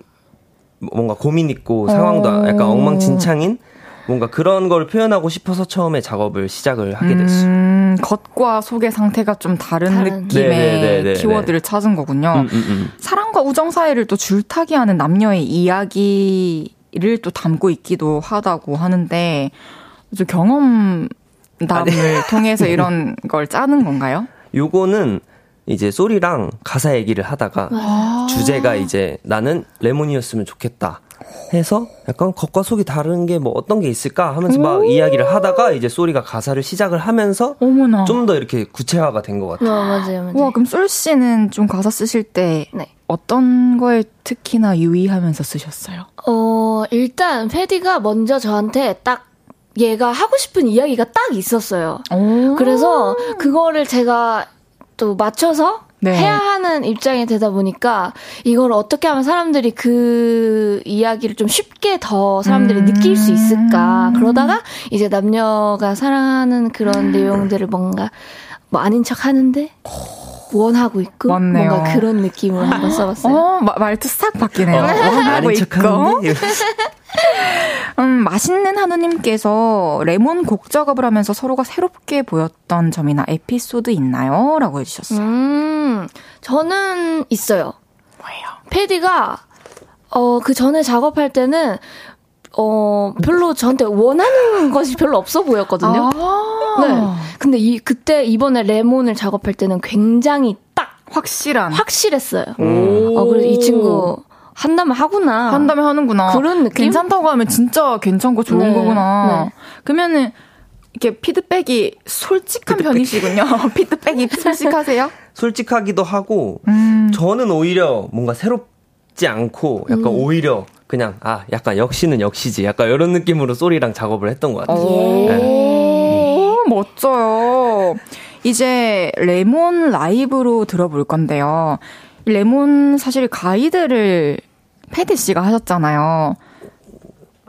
뭔가 고민 있고 상황도 어. 약간 엉망진창인 뭔가 그런 걸 표현하고 싶어서 처음에 작업을 시작을 하게 됐어요. 음, 겉과 속의 상태가 좀 다른, 다른. 느낌의 네네네네. 키워드를 찾은 거군요. 음, 음, 음. 사랑과 우정 사이를 또 줄타기하는 남녀의 이야기를 또 담고 있기도 하다고 하는데 좀 경험담을 통해서 이런 걸 짜는 건가요? 요거는 이제 솔이랑 가사 얘기를 하다가 아. 주제가 이제 나는 레몬이었으면 좋겠다 해서 약간 겉과 속이 다른 게 뭐 어떤 게 있을까 하면서 막 이야기를 하다가 이제 솔이가 가사를 시작을 하면서 어머나. 좀더 이렇게 구체화가 된것 어, 같아요. 맞아요, 맞아요. 와, 그럼 솔 씨는 좀 가사 쓰실 때 네. 어떤 거에 특히나 유의하면서 쓰셨어요? 어, 일단, 패디가 먼저 저한테 딱, 얘가 하고 싶은 이야기가 딱 있었어요. 그래서, 그거를 제가 또 맞춰서 네. 해야 하는 입장이 되다 보니까, 이걸 어떻게 하면 사람들이 그 이야기를 좀 쉽게 더 사람들이 음. 느낄 수 있을까. 그러다가, 이제 남녀가 사랑하는 그런 내용들을 뭔가, 뭐 아닌 척 하는데, 원하고 있고, 맞네요. 뭔가 그런 느낌으로 한번 써봤어요. 어, 마- 말투 싹 바뀌네요. 어, 원하고 아닌 있고. 척하는데 음, 맛있는 한우님께서 레몬 곡 작업을 하면서 서로가 새롭게 보였던 점이나 에피소드 있나요? 라고 해주셨어요. 음, 저는 있어요. 뭐예요? 패디가, 어, 그 전에 작업할 때는, 어, 별로 저한테 원하는 것이 별로 없어 보였거든요. 아, 네. 근데 이, 그때 이번에 레몬을 작업할 때는 굉장히 딱 확실한. 확실했어요. 오. 어, 그래서 이 친구 한다면 하구나. 한다음에 하는구나. 그런 느낌? 괜찮다고 하면 진짜 괜찮고 좋은 네, 거구나. 네. 그러면은, 이렇게 피드백이 솔직한 편이시군요. 피드백이 솔직하세요? 솔직하기도 하고 음. 저는 오히려 뭔가 새롭지 않고 약간 음. 오히려 그냥 아 약간 역시는 역시지 약간 이런 느낌으로 소리랑 작업을 했던 것 같아요. 오, 멋져요. 이제 레몬 라이브로 들어볼 건데요. 이 레몬 사실 가이드를 패디 씨가 하셨잖아요.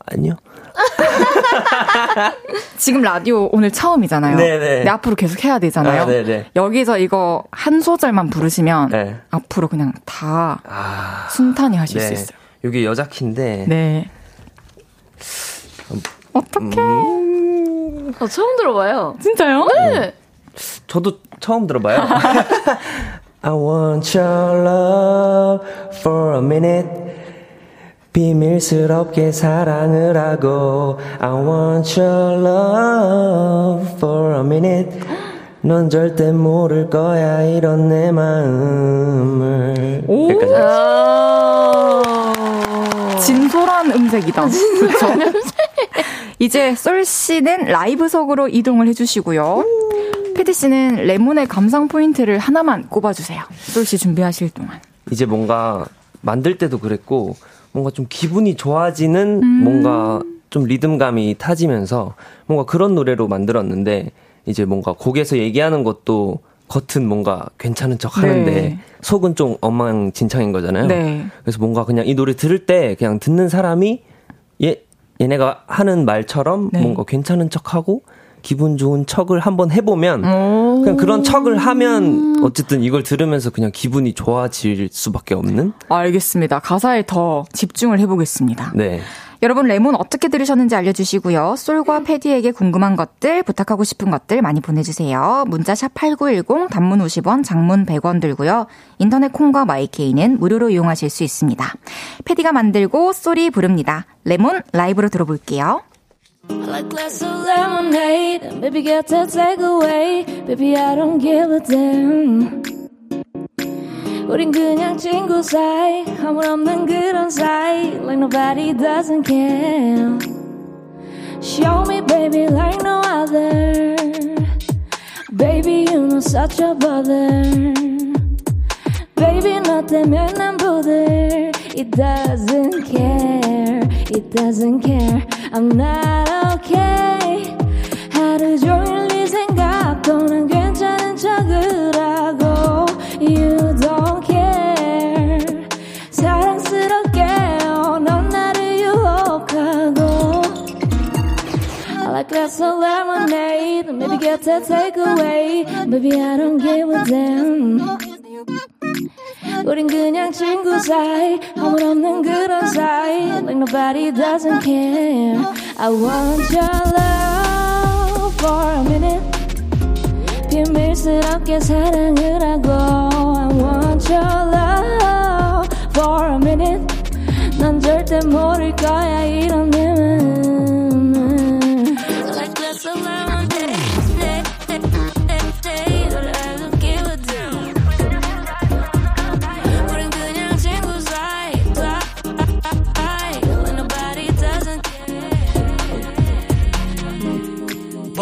아니요. 지금 라디오 오늘 처음이잖아요. 네네. 네, 앞으로 계속 해야 되잖아요. 아, 네네. 여기서 이거 한 소절만 부르시면 네. 앞으로 그냥 다 아 순탄히 하실 수 네. 있어요. 여기 여자 키인데 네. 어떡해. 어, 처음 들어봐요. 진짜요? 네. 저도 처음 들어봐요. I want your love for a minute. 비밀스럽게 사랑을 하고 I want your love for a minute. 넌 절대 모를 거야 이런 내 마음을. 오. 여기까지 하겠습니다. 아. 진솔한 음색이다. 그렇죠? 이제 솔 씨는 라이브석으로 이동을 해주시고요. 패디 씨는 레몬의 감상 포인트를 하나만 꼽아주세요. 솔씨 준비하실 동안. 이제 뭔가 만들 때도 그랬고 뭔가 좀 기분이 좋아지는 뭔가 좀 리듬감이 타지면서 뭔가 그런 노래로 만들었는데 이제 뭔가 곡에서 얘기하는 것도 겉은 뭔가 괜찮은 척 하는데 네. 속은 좀 엉망진창인 거잖아요. 네. 그래서 뭔가 그냥 이 노래 들을 때 그냥 듣는 사람이 얘 얘네가 하는 말처럼 네. 뭔가 괜찮은 척하고 기분 좋은 척을 한번 해보면 그냥 그런 척을 하면 어쨌든 이걸 들으면서 그냥 기분이 좋아질 수밖에 없는. 알겠습니다. 가사에 더 집중을 해보겠습니다. 네. 여러분 레몬 어떻게 들으셨는지 알려주시고요. 솔과 패디에게 궁금한 것들, 부탁하고 싶은 것들 많이 보내주세요. 문자 샵 8910, 단문 50원, 장문 100원 들고요. 인터넷 콩과 마이케이는 무료로 이용하실 수 있습니다. 패디가 만들고 쏘리 부릅니다. 레몬 라이브로 들어볼게요. Like glass of lemonade, baby get to take away, baby I don't give a damn. 우린 그냥 친구 사이 아무없는 그런 사이 Like nobody doesn't care Show me baby like no other Baby you know such a bother Baby 너 때문에 난 부들 It doesn't care It doesn't care I'm not okay 하루 종일 glass of lemonade Maybe get that takeaway Baby I don't give a damn 우린 그냥 친구 사이 허물없는 그런 사이 Like nobody doesn't care I want your love for a minute 비밀스럽게 사랑을 하고 I want your love for a minute 넌 절대 모를 거야 이런 내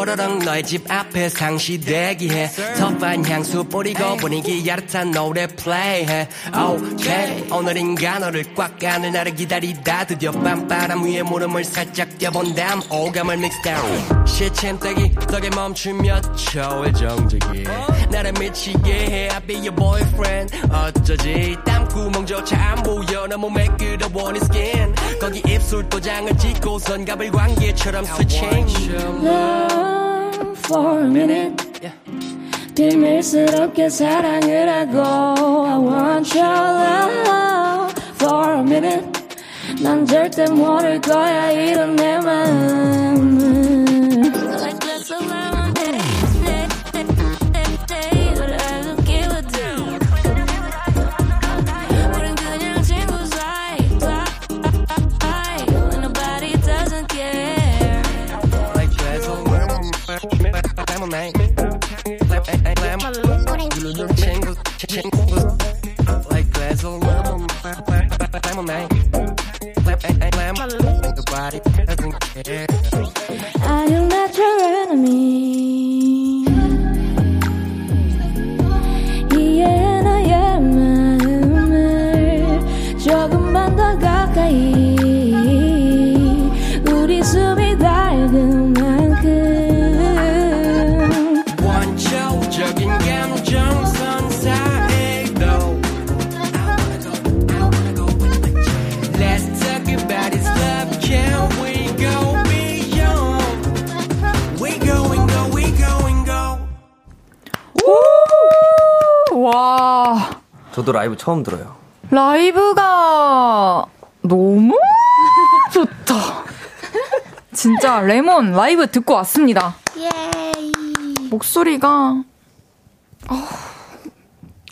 뽀로롱 너의 집 앞에 상시 대기해. 터프한 향수 뿌리고 분위기 야릇한 노래 플레이해. 오케이 오늘인가 너를 꽉 안을 나를 기다리다 드디어 밤바람 위에 무릎을 살짝 떼본 다음 오감을 mixdown 시침떼기 덕에 멈춘 몇 초의 정적이. 나를 미치게 해 I be your boyfriend. 어쩌지? 땀구멍조차 안 보여. 너무 매끄러워 네 스킨 거기 입술 도장을 찍고선 가불 관계처럼 스친. Love for a minute. 비밀스럽게 사랑을 하고 I want your love for a minute. 난 절대 모를 거야 이런 내 마음 like glass of lemonade. Nobody doesn't care. I am not your enemy. 이해 나의 마음을 조금만 더 가까이. 우리 숨이 닳은 저도 라이브 처음 들어요. 라이브가 너무 좋다. 진짜 레몬 라이브 듣고 왔습니다. 목소리가 어,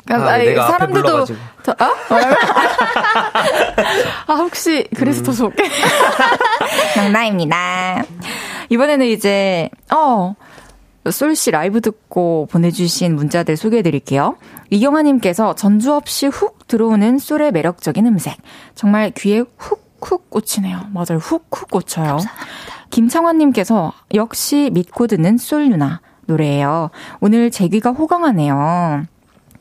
아, 내가 앞에 불러가지고. 저, 아? 아, 혹시 그래서 더 좋게? 장난입니다. 이번에는 이제, 어, 솔씨 라이브 듣고 보내주신 문자들 소개해드릴게요. 이경아님께서 전주 없이 훅 들어오는 솔의 매력적인 음색. 정말 귀에 훅훅 꽂히네요. 맞아요. 훅훅 꽂혀요. 김창환님께서 역시 믿고 듣는 솔 누나 노래예요. 오늘 제 귀가 호강하네요.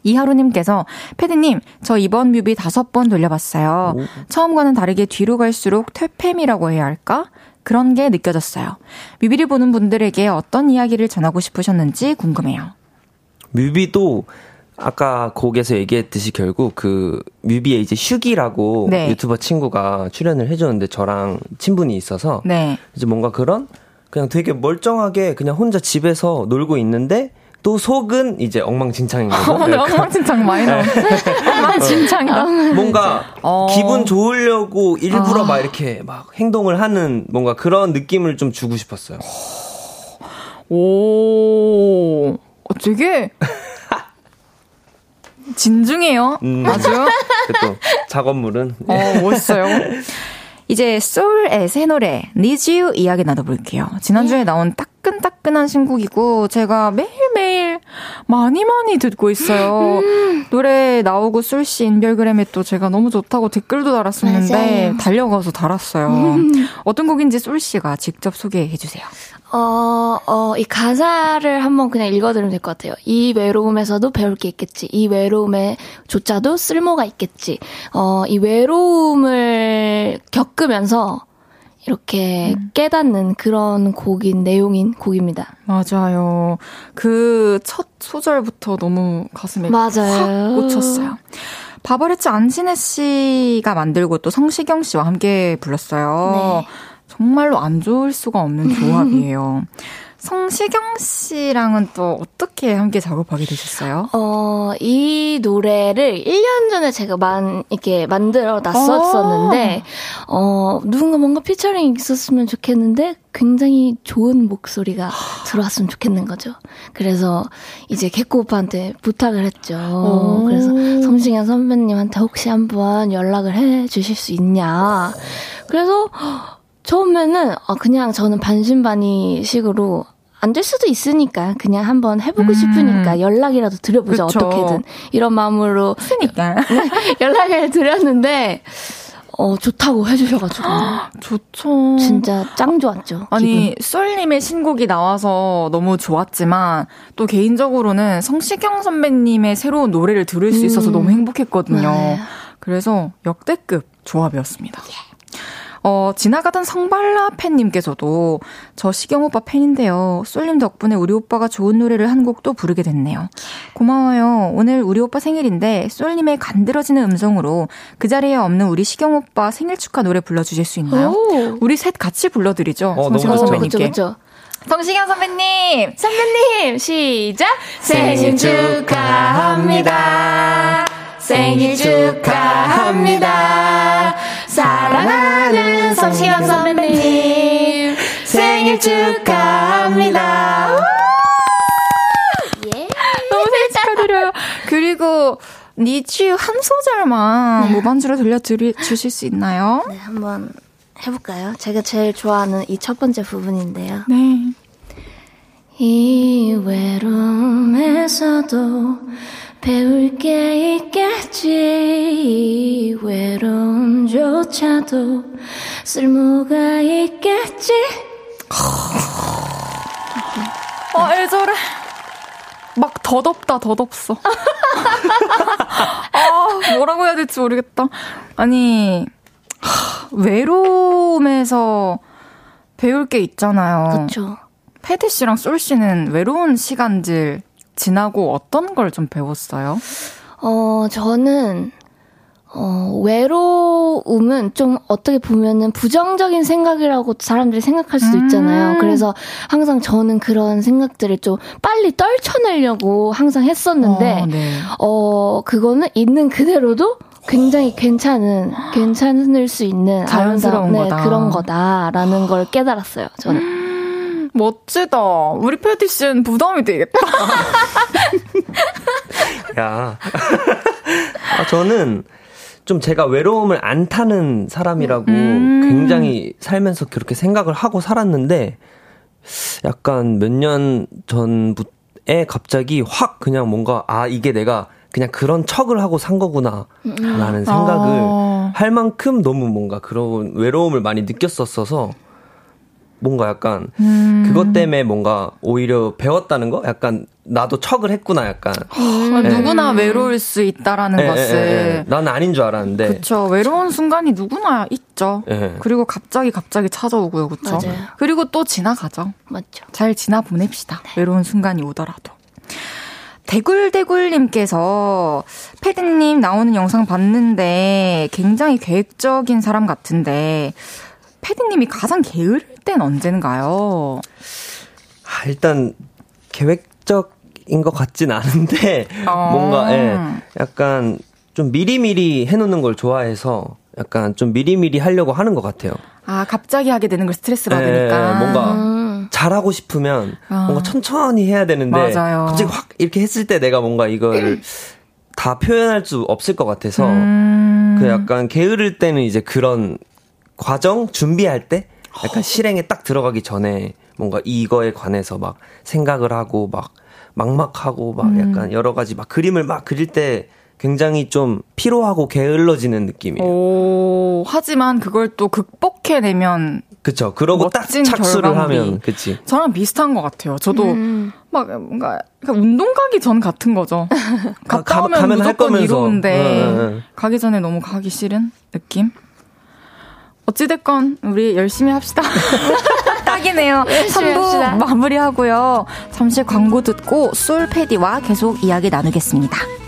이하루님께서 패드님 저 이번 뮤비 다섯 번 돌려봤어요. 처음과는 다르게 뒤로 갈수록 퇴폐미라고 해야 할까? 그런 게 느껴졌어요. 뮤비를 보는 분들에게 어떤 이야기를 전하고 싶으셨는지 궁금해요. 뮤비도 아까 곡에서 얘기했듯이 결국 그 뮤비에 이제 슈기라고 네. 유튜버 친구가 출연을 해줬는데 저랑 친분이 있어서 네. 이제 뭔가 그런 그냥 되게 멀쩡하게 그냥 혼자 집에서 놀고 있는데 또 속은 이제 엉망진창인 거죠. 어, 네, 엉망진창 많이 나오 엉망진창이다. 뭔가 어. 기분 좋으려고 일부러 아. 막 이렇게 막 행동을 하는 뭔가 그런 느낌을 좀 주고 싶었어요. 오, 되게 진중해요. 음. 아주. 또 작업물은. 어, 멋있어요. 이제 소울의 새 노래 Need You 이야기 나눠볼게요. 지난주에 네. 나온 따끈따끈한 신곡이고 제가 매일매일 많이 많이 듣고 있어요. 음. 노래 나오고 솔씨 인별그램에 또 제가 너무 좋다고 댓글도 달았었는데 맞아요. 달려가서 달았어요. 음. 어떤 곡인지 솔씨가 직접 소개해 주세요. 어, 어, 이 가사를 한번 그냥 읽어드리면 될 것 같아요. 이 외로움에서도 배울 게 있겠지. 이 외로움에 조차도 쓸모가 있겠지. 어, 이 외로움을 겪으면서 이렇게 음. 깨닫는 그런 곡인 내용인 곡입니다. 맞아요. 그 첫 소절부터 너무 가슴에 맞아요. 확 꽂혔어요. 바버레츠 안진혜 씨가 만들고 또 성시경 씨와 함께 불렀어요. 네. 정말로 안 좋을 수가 없는 조합이에요. 성시경 씨랑은 또 어떻게 함께 작업하게 되셨어요? 어, 이 노래를 1년 전에 제가 만, 이렇게 만들어 놨었었는데, 아. 어, 누군가 뭔가 피처링 있었으면 좋겠는데, 굉장히 좋은 목소리가 들어왔으면 좋겠는 거죠. 그래서 이제 개코 오빠한테 부탁을 했죠. 오. 그래서 성시경 선배님한테 혹시 한번 연락을 해 주실 수 있냐. 그래서 처음에는 어, 그냥 저는 반신반의 식으로 안 될 수도 있으니까 그냥 한번 해보고 음. 싶으니까 연락이라도 드려보자 그쵸. 어떻게든 이런 마음으로 했으니까 네, 연락을 드렸는데 어 좋다고 해주셔가지고 좋죠. 진짜 짱 좋았죠. 아니 쏠님의 신곡이 나와서 너무 좋았지만 또 개인적으로는 성시경 선배님의 새로운 노래를 들을 수 있어서 음. 너무 행복했거든요. 네. 그래서 역대급 조합이었습니다. 예. 어, 지나가던 성발라 팬님께서도 저 시경 오빠 팬인데요. 쏠림 덕분에 우리 오빠가 좋은 노래를 한 곡도 부르게 됐네요. 고마워요. 오늘 우리 오빠 생일인데 쏠님의 간드러지는 음성으로 그 자리에 없는 우리 시경 오빠 생일 축하 노래 불러주실 수 있나요? 오. 우리 셋 같이 불러드리죠. 어, 성시경 선배님께. 그쵸, 그쵸. 성시경 선배님! 선배님! 시작! 생일 축하합니다. 생일 축하합니다. 사랑하는 성시경 선배님 생일 축하합니다. 예. 너무 생일 축하드려요. 그리고 니치 한 소절만 네. 무반주로 들려주실 수 있나요? 네, 한번 해볼까요? 제가 제일 좋아하는 이 첫 번째 부분인데요. 네. 이 외로움에서도 배울 게 있겠지. 외로움조차도 쓸모가 있겠지. 어 애절해. 막 더덥다 더덥어. 아 뭐라고 해야 될지 모르겠다. 아니 외로움에서 배울 게 있잖아요. 그쵸. 패디 씨랑 솔 씨는 외로운 시간들 지나고 어떤 걸 좀 배웠어요? 어, 저는, 어, 외로움은 좀 어떻게 보면은 부정적인 생각이라고 사람들이 생각할 수도 있잖아요. 음. 그래서 항상 저는 그런 생각들을 좀 빨리 떨쳐내려고 항상 했었는데, 어, 네. 어 그거는 있는 그대로도 굉장히 괜찮은, 괜찮을 수 있는 자연스러운 네, 거다. 그런 거다라는 걸 깨달았어요, 저는. 음. 멋지다. 우리 패티 씨는 부담이 되겠다. 야. 아, 저는 좀 제가 외로움을 안 타는 사람이라고 음. 굉장히 살면서 그렇게 생각을 하고 살았는데 약간 몇 년 전부에 갑자기 확 그냥 뭔가 아 이게 내가 그냥 그런 척을 하고 산 거구나 라는 생각을 아. 할 만큼 너무 뭔가 그런 외로움을 많이 느꼈었어서 뭔가 약간 음. 그것 때문에 뭔가 오히려 배웠다는 거? 약간 나도 척을 했구나 약간. 음. 네. 누구나 외로울 수 있다라는 네, 것을. 네, 나는 아닌 줄 알았는데. 그렇죠. 외로운 순간이 누구나 있죠. 그리고 갑자기 갑자기 찾아오고요, 그렇죠. 그리고 또 지나가죠. 맞죠. 잘 지나 보냅시다. 네. 외로운 순간이 오더라도. 대굴대굴님께서 패드님 나오는 영상 봤는데 굉장히 계획적인 사람 같은데 패드님이 가장 게으를 땐 언젠가요? 아, 일단 계획적인 것 같진 않은데 어. 뭔가 예, 약간 좀 미리미리 해놓는 걸 좋아해서 약간 좀 미리미리 하려고 하는 것 같아요. 아 갑자기 하게 되는 걸 스트레스 받으니까 예, 뭔가 음. 잘하고 싶으면 어. 뭔가 천천히 해야 되는데 맞아요. 갑자기 확 이렇게 했을 때 내가 뭔가 이걸 다 표현할 수 없을 것 같아서 음. 그 약간 게으를 때는 이제 그런 과정 준비할 때 약간 실행에 딱 들어가기 전에 뭔가 이거에 관해서 막 생각을 하고 막 막막하고 막 음. 약간 여러 가지 막 그림을 막 그릴 때 굉장히 좀 피로하고 게을러지는 느낌이에요. 오, 하지만 그걸 또 극복해내면 그쵸. 그러고 딱 착수를 결과물이. 하면, 그치. 저랑 비슷한 것 같아요. 저도 음. 막 뭔가 운동 가기 전 같은 거죠. 갔다 가, 오면 가면 무조건 이로운데 응, 응. 가기 전에 너무 가기 싫은 느낌? 어찌됐건 우리 열심히 합시다. 딱이네요. 3부 마무리하고요. 잠시 광고 듣고 솔 패디와 계속 이야기 나누겠습니다.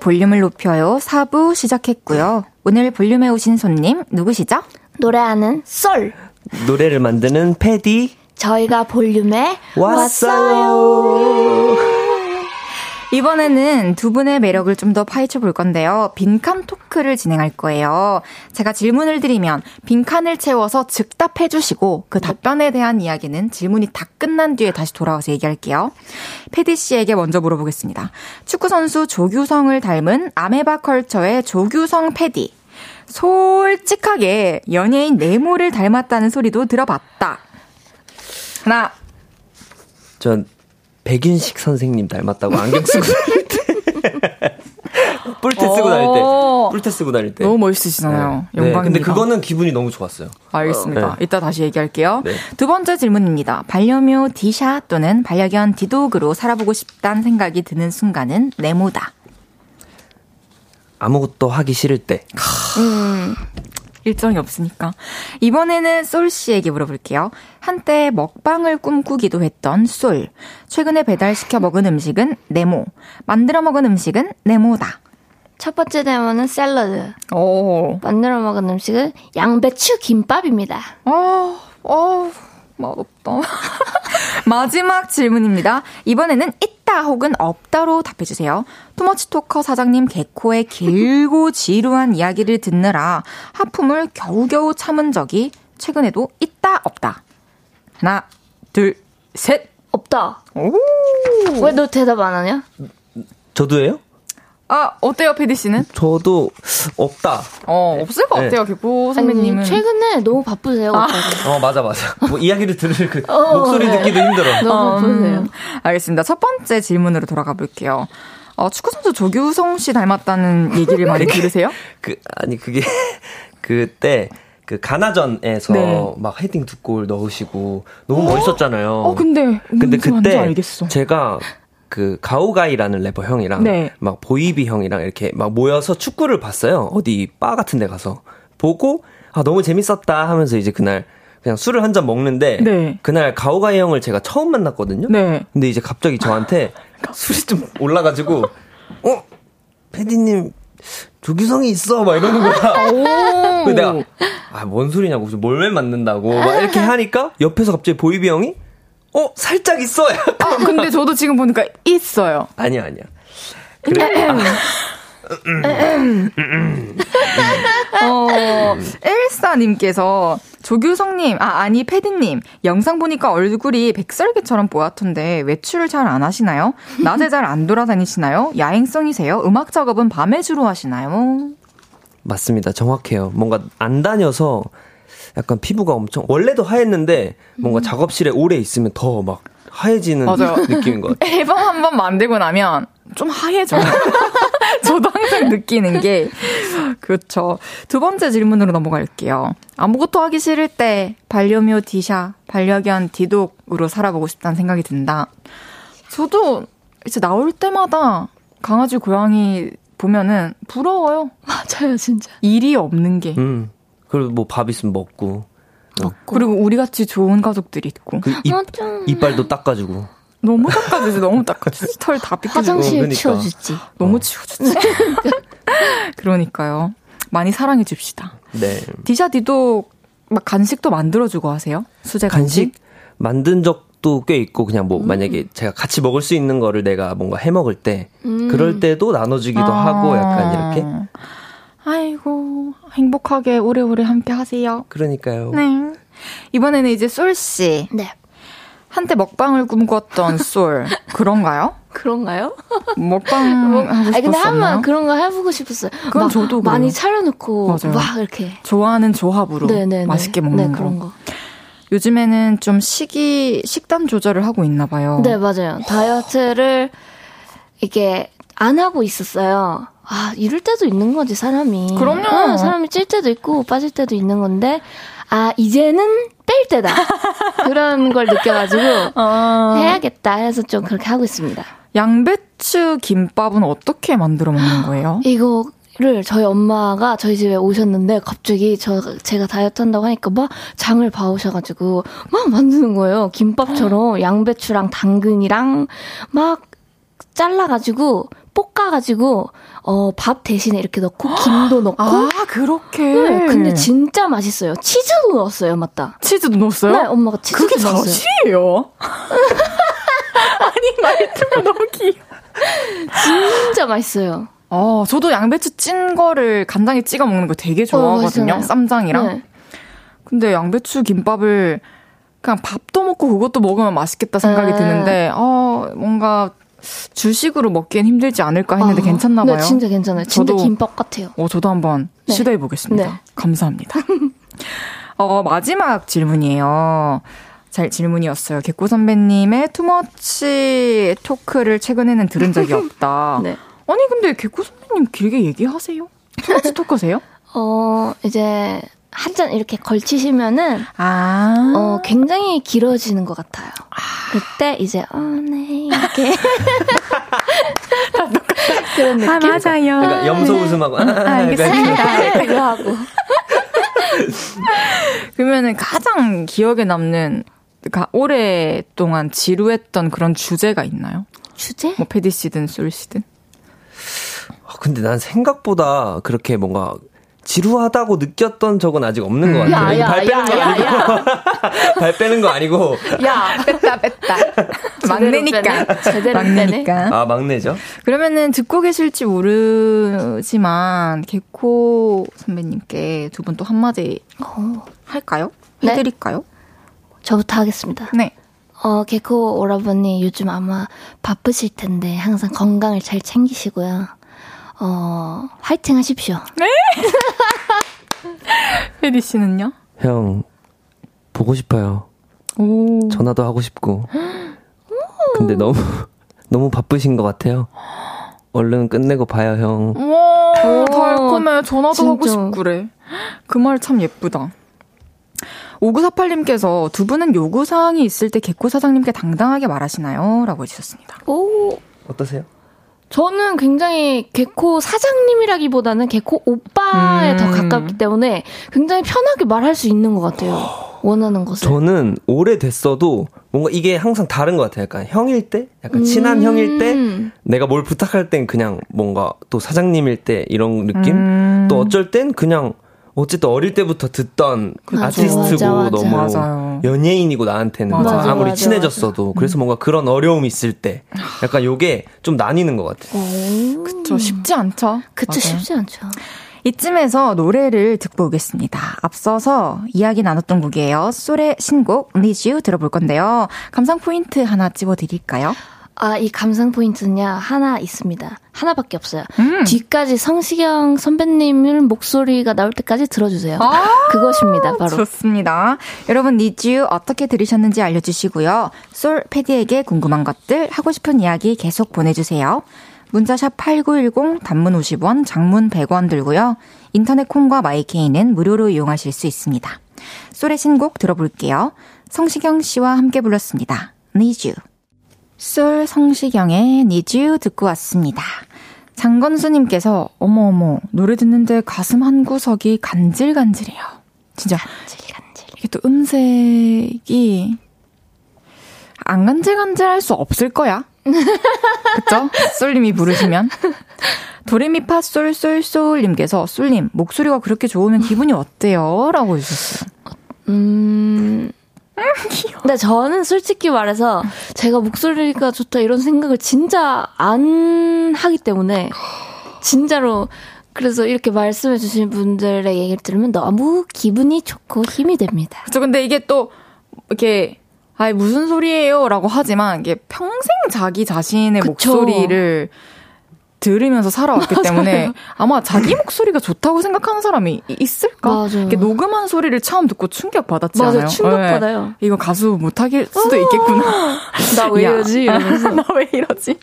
볼륨을 높여요. 4부 시작했고요. 오늘 볼륨에 오신 손님 누구시죠? 노래하는 솔. 노래를 만드는 패디. 저희가 볼륨에 왔어요. 왔어요. 이번에는 두 분의 매력을 좀 더 파헤쳐 볼 건데요. 빈칸 토크를 진행할 거예요. 제가 질문을 드리면 빈칸을 채워서 즉답해 주시고 그 답변에 대한 이야기는 질문이 다 끝난 뒤에 다시 돌아와서 얘기할게요. 패디 씨에게 먼저 물어보겠습니다. 축구 선수 조규성을 닮은 아메바 컬처의 조규성 패디. 솔직하게 연예인 네모를 닮았다는 소리도 들어봤다. 하나. 전 백윤식 선생님 닮았다고 안경 쓰고 다닐 때. 뿔테 쓰고 다닐 때. 어. 뿔테 쓰고 다닐 때. 너무 멋있으시잖아요. 네. 영광입니다. 네, 근데 그거는 기분이 너무 좋았어요. 알겠습니다. 네. 이따 다시 얘기할게요. 네. 두 번째 질문입니다. 반려묘 디샤 또는 반려견 디독으로 살아보고 싶다는 생각이 드는 순간은 네모다. 아무것도 하기 싫을 때. 음. 일정이 없으니까. 이번에는 솔 씨에게 물어볼게요. 한때 먹방을 꿈꾸기도 했던 솔. 최근에 배달시켜 먹은 음식은 네모. 만들어 먹은 음식은 네모다. 첫 번째 네모는 샐러드. 오. 만들어 먹은 음식은 양배추 김밥입니다. 어, 어, 맛없다. 마지막 질문입니다. 이번에는 있다 혹은 없다로 답해주세요. 투머치 토커 사장님 개코의 길고 지루한 이야기를 듣느라 하품을 겨우겨우 참은 적이 최근에도 있다 없다. 하나, 둘, 셋. 없다. 왜 너 대답 안 하냐? 저도예요? 아, 어때요, PD 씨는? 저도 없다. 어, 없을 것 네. 같아요, 개코 선배님은. 아니, 최근에 너무 바쁘세요, 아. 어, 맞아, 맞아. 뭐 이야기를 들을 그 어, 목소리 네. 듣기도 힘들어. 너무 어, 바쁘세요. 음, 알겠습니다. 첫 번째 질문으로 돌아가 볼게요. 어, 축구선수 조규성 씨 닮았다는 얘기를 많이 들으세요? 그, 아니, 그게, 그때, 그 가나전에서 네. 막 헤딩 두 골 넣으시고 너무 어? 멋있었잖아요. 어 근데 근데 그때 제가 그 가오가이라는 래퍼 형이랑 네. 막 보이비 형이랑 이렇게 막 모여서 축구를 봤어요. 어디 바 같은 데 가서 보고 아 너무 재밌었다 하면서 이제 그날 그냥 술을 한 잔 먹는데 네. 그날 가오가이 형을 제가 처음 만났거든요. 네. 근데 이제 갑자기 저한테 술이 좀 올라가지고 어 패디님 조규성이 있어 막 이러는 거야. 그 내가 아 뭔 소리냐고 뭘왜 만든다고 막 이렇게 하니까 옆에서 갑자기 보이비 형이 어 살짝 있어. 아 근데 저도 지금 보니까 있어요. 아니야 아니야. 그래. 아. 어, 엘사님께서 조규성님, 아, 아니, 패디님, 영상 보니까 얼굴이 백설기처럼 보았던데 외출을 잘 안 하시나요? 낮에 잘 안 돌아다니시나요? 야행성이세요? 음악 작업은 밤에 주로 하시나요? 맞습니다. 정확해요. 뭔가 안 다녀서 약간 피부가 엄청, 원래도 하였는데 뭔가 음. 작업실에 오래 있으면 더 막 하얘지는 맞아요. 느낌인 것 같아요. 앨범 한 번 만들고 나면 좀 하얘져요. 저도 항상 느끼는 게 그렇죠. 두 번째 질문으로 넘어갈게요. 아무것도 하기 싫을 때 반려묘 디샤, 반려견 디독으로 살아보고 싶다는 생각이 든다. 저도 이제 나올 때마다 강아지 고양이 보면은 부러워요. 맞아요, 진짜. 일이 없는 게. 음. 그리고 뭐 밥 있으면 먹고. 먹고. 그리고 우리 같이 좋은 가족들이 있고. 그 입, 이빨도 닦아주고. 너무 닦아주지, 너무 닦아주지. 털다 삐끗이 화장실 어, 그러니까. 치워주지. 너무 어. 치워주지. 그러니까요. 많이 사랑해 줍시다. 네. 디샤디도 막 간식도 만들어주고 하세요? 수제 간식? 간식? 만든 적도 꽤 있고, 그냥 뭐, 음. 만약에 제가 같이 먹을 수 있는 거를 내가 뭔가 해 먹을 때, 음. 그럴 때도 나눠주기도 아. 하고, 약간 이렇게. 아이고, 행복하게 오래오래 함께 하세요. 그러니까요. 네. 이번에는 이제 솔씨. 네. 한때 먹방을 꿈꿨던 솔 그런가요? 그런가요? 먹방 뭐, 하고 싶었어요. 근데 한 번 그런 거 해보고 싶었어요. 그건 저도 많이 그래요. 차려놓고 맞아요. 막 이렇게 좋아하는 조합으로 네네네. 네, 네. 맛있게 먹는 네, 거. 그런 거. 요즘에는 좀 식이 식단 조절을 하고 있나 봐요. 네 맞아요. 다이어트를 이게 안 하고 있었어요. 아 이럴 때도 있는 거지 사람이. 그럼요. 어, 사람이 찔 때도 있고 빠질 때도 있는 건데 아 이제는 뺄 때다 그런 걸 느껴가지고 어... 해야겠다 해서 좀 그렇게 하고 있습니다. 양배추 김밥은 어떻게 만들어 먹는 거예요? 이거 를 저희 엄마가 저희 집에 오셨는데 갑자기 저 제가 다이어트 한다고 하니까 막 장을 봐오셔가지고 막 만드는 거예요. 김밥처럼 양배추랑 당근이랑 막 잘라가지고 볶아가지고 어, 밥 대신에 이렇게 넣고 김도 넣고? 아 그렇게? 네, 근데 진짜 맛있어요. 치즈도 넣었어요 맞다. 치즈도 넣었어요? 네 엄마가 치즈도 그게 넣었어요. 그게 자시예요? 아니 말투가 너무 귀여워. 진짜 맛있어요. 어 저도 양배추 찐 거를 간장에 찍어 먹는 거 되게 좋아하거든요 어, 쌈장이랑. 네. 근데 양배추 김밥을 그냥 밥도 먹고 그것도 먹으면 맛있겠다 생각이 네. 드는데 어 뭔가 주식으로 먹기엔 힘들지 않을까 했는데 아, 괜찮나 네, 봐요. 네, 진짜 괜찮아요. 진짜 저도, 김밥 같아요. 어, 저도 한번 네. 시도해 보겠습니다. 네. 감사합니다. 어, 마지막 질문이에요. 잘 질문이었어요. 개코 선배님의 투머치 토크를 최근에는 들은 적이 없다. 네. 아니 근데 개코 선배님 길게 얘기하세요? 투머치 토크세요? 어 이제 한 잔 이렇게 걸치시면은 아~ 어 굉장히 길어지는 것 같아요. 아~ 그때 이제 어네 이렇게 그런 느낌. 아 맞아요. 그러니까 염소 웃음하고 아, 아, 알겠습니다. 그거 하고. 그러면은 가장 기억에 남는 그러니까 오랫동안 지루했던 그런 주제가 있나요? 주제? 뭐 패디 씨든 솔 씨든. 아, 근데 난 생각보다 그렇게 뭔가 지루하다고 느꼈던 적은 아직 없는 것 같아요. 야, 야, 발 빼는 야, 거 아니고. 발 빼는 거 아니고. 야, 뺐다, 뺐다. 막내니까. 제대로 막내니까. 아, 막내죠? 그러면은 듣고 계실지 모르지만, 개코 선배님께 두 분 또 한마디 어. 할까요? 네. 해드릴까요? 저부터 하겠습니다. 네. 어, 개코 오라버니 요즘 아마 바쁘실 텐데 항상 건강을 잘 챙기시고요. 어, 화이팅 하십시오. 네? 혜디 씨는요? 형, 보고 싶어요. 오. 전화도 하고 싶고. 근데 너무, 너무 바쁘신 것 같아요. 얼른 끝내고 봐요, 형. 와, 달콤해. 전화도 진짜. 하고 싶고 그래. 그 말 참 예쁘다. 5948님께서 두 분은 요구사항이 있을 때 개코 사장님께 당당하게 말하시나요? 라고 해주셨습니다. 오. 어떠세요? 저는 굉장히 개코 사장님이라기보다는 개코 오빠에 음. 더 가깝기 때문에 굉장히 편하게 말할 수 있는 것 같아요. 원하는 것을. 저는 오래됐어도 뭔가 이게 항상 다른 것 같아요. 약간 형일 때, 약간 친한 음. 형일 때, 내가 뭘 부탁할 땐 그냥 뭔가 또 사장님일 때 이런 느낌? 음. 또 어쩔 땐 그냥 어쨌든 어릴 때부터 듣던 맞아, 아티스트고 맞아, 맞아. 너무 맞아요. 연예인이고 나한테는 아무리 친해졌어도 그래서 뭔가 그런 어려움이 있을 때 약간 요게 좀 나뉘는 것 같아요. 그쵸 쉽지 않죠. 그쵸 쉽지 않죠. 이쯤에서 노래를 듣고 오겠습니다. 앞서서 이야기 나눴던 곡이에요. 솔의 신곡 Need You 들어볼 건데요. 감상 포인트 하나 찝어드릴까요? 아, 이 감상 포인트는요, 하나 있습니다. 하나밖에 없어요. 음. 뒤까지 성시경 선배님을 목소리가 나올 때까지 들어주세요. 아~ 그것입니다, 바로. 좋습니다. 여러분, 니쥬 어떻게 들으셨는지 알려주시고요. 솔 패디에게 궁금한 것들, 하고 싶은 이야기 계속 보내주세요. 문자샵 8910, 단문 50원, 장문 100원 들고요. 인터넷 콩과 마이케이는 무료로 이용하실 수 있습니다. 솔의 신곡 들어볼게요. 성시경 씨와 함께 불렀습니다. You. 솔 성시경의 Need You 듣고 왔습니다. 장건수님께서 어머어머 노래 듣는데 가슴 한 구석이 간질간질해요. 진짜 간질간질. 이게 또 음색이 안 간질간질할 수 없을 거야. 그쵸? 솔님이 부르시면. 도레미파 솔솔솔님께서 솔님 목소리가 그렇게 좋으면 기분이 어때요? 라고 해주셨어요. 음, 근데 저는 솔직히 말해서 제가 목소리가 좋다 이런 생각을 진짜 안 하기 때문에 진짜로 그래서 이렇게 말씀해 주신 분들의 얘기를 들으면 너무 기분이 좋고 힘이 됩니다. 그렇죠. 근데 이게 또 이렇게 아 무슨 소리예요? 라고 하지만 이게 평생 자기 자신의 그쵸. 목소리를 들으면서 살아왔기 때문에 아마 자기 목소리가 좋다고 생각하는 사람이 있을까? 맞아요. 이렇게 녹음한 소리를 처음 듣고 충격 받았지 않아요? 충격 받아요. 네. 이거 가수 못하길 수도 있겠구나. 나 왜 이러지? 나 왜 이러지?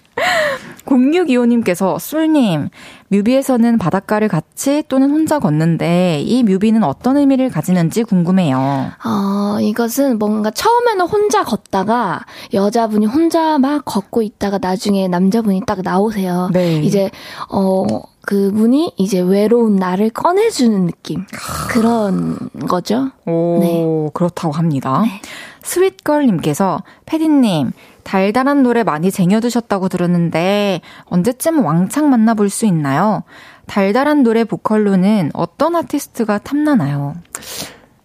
0625님께서 술님 뮤비에서는 바닷가를 같이 또는 혼자 걷는데 이 뮤비는 어떤 의미를 가지는지 궁금해요. 어, 이것은 뭔가 처음에는 혼자 걷다가 여자분이 혼자 막 걷고 있다가 나중에 남자분이 딱 나오세요. 네. 이제 어 그분이 이제 외로운 나를 꺼내주는 느낌 그런 거죠. 오, 네. 그렇다고 합니다. 네. 스윗걸님께서 패디님 달달한 노래 많이 쟁여두셨다고 들었는데 언제쯤 왕창 만나볼 수 있나요? 달달한 노래 보컬로는 어떤 아티스트가 탐나나요?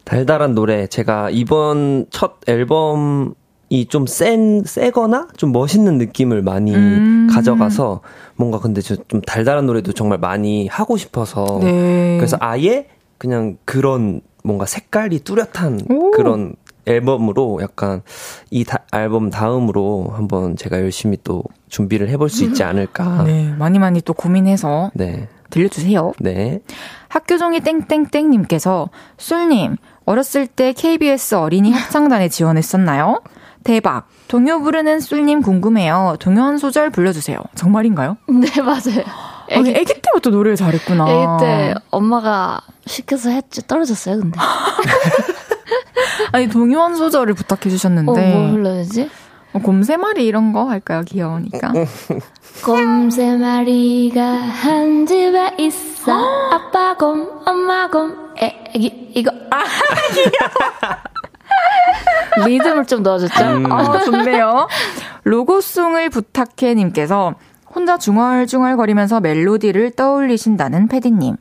달달한 노래 제가 이번 첫 앨범 이 좀 센, 세거나 좀 멋있는 느낌을 많이 음. 가져가서 뭔가 근데 좀 달달한 노래도 정말 많이 하고 싶어서 네. 그래서 아예 그냥 그런 뭔가 색깔이 뚜렷한 오. 그런 앨범으로 약간 이 다, 앨범 다음으로 한번 제가 열심히 또 준비를 해볼 수 있지 않을까. 네, 많이 많이 또 고민해서 네. 들려주세요. 네. 학교 종이 땡땡땡님께서 쏠님 어렸을 때 KBS 어린이 합창단에 지원했었나요? 대박. 동요 부르는 쏠님 궁금해요. 동요 한 소절 불러주세요. 정말인가요? 네, 맞아요. 애기, 아니, 애기 때부터 노래를 잘했구나. 애기 때 엄마가 시켜서 했지 떨어졌어요, 근데. 아니 동요 한 소절을 부탁해 주셨는데. 어, 뭐 불러야지? 어, 곰새마리 이런 거 할까요? 귀여우니까. 곰새마리가 한 집에 있어. 아빠 곰, 엄마 곰, 애기 이거. 아 귀여워. 리듬을 좀 넣어줬죠? 음. 아, 좋네요. 로고송을 부탁해 님께서 혼자 중얼중얼거리면서 멜로디를 떠올리신다는 패디님.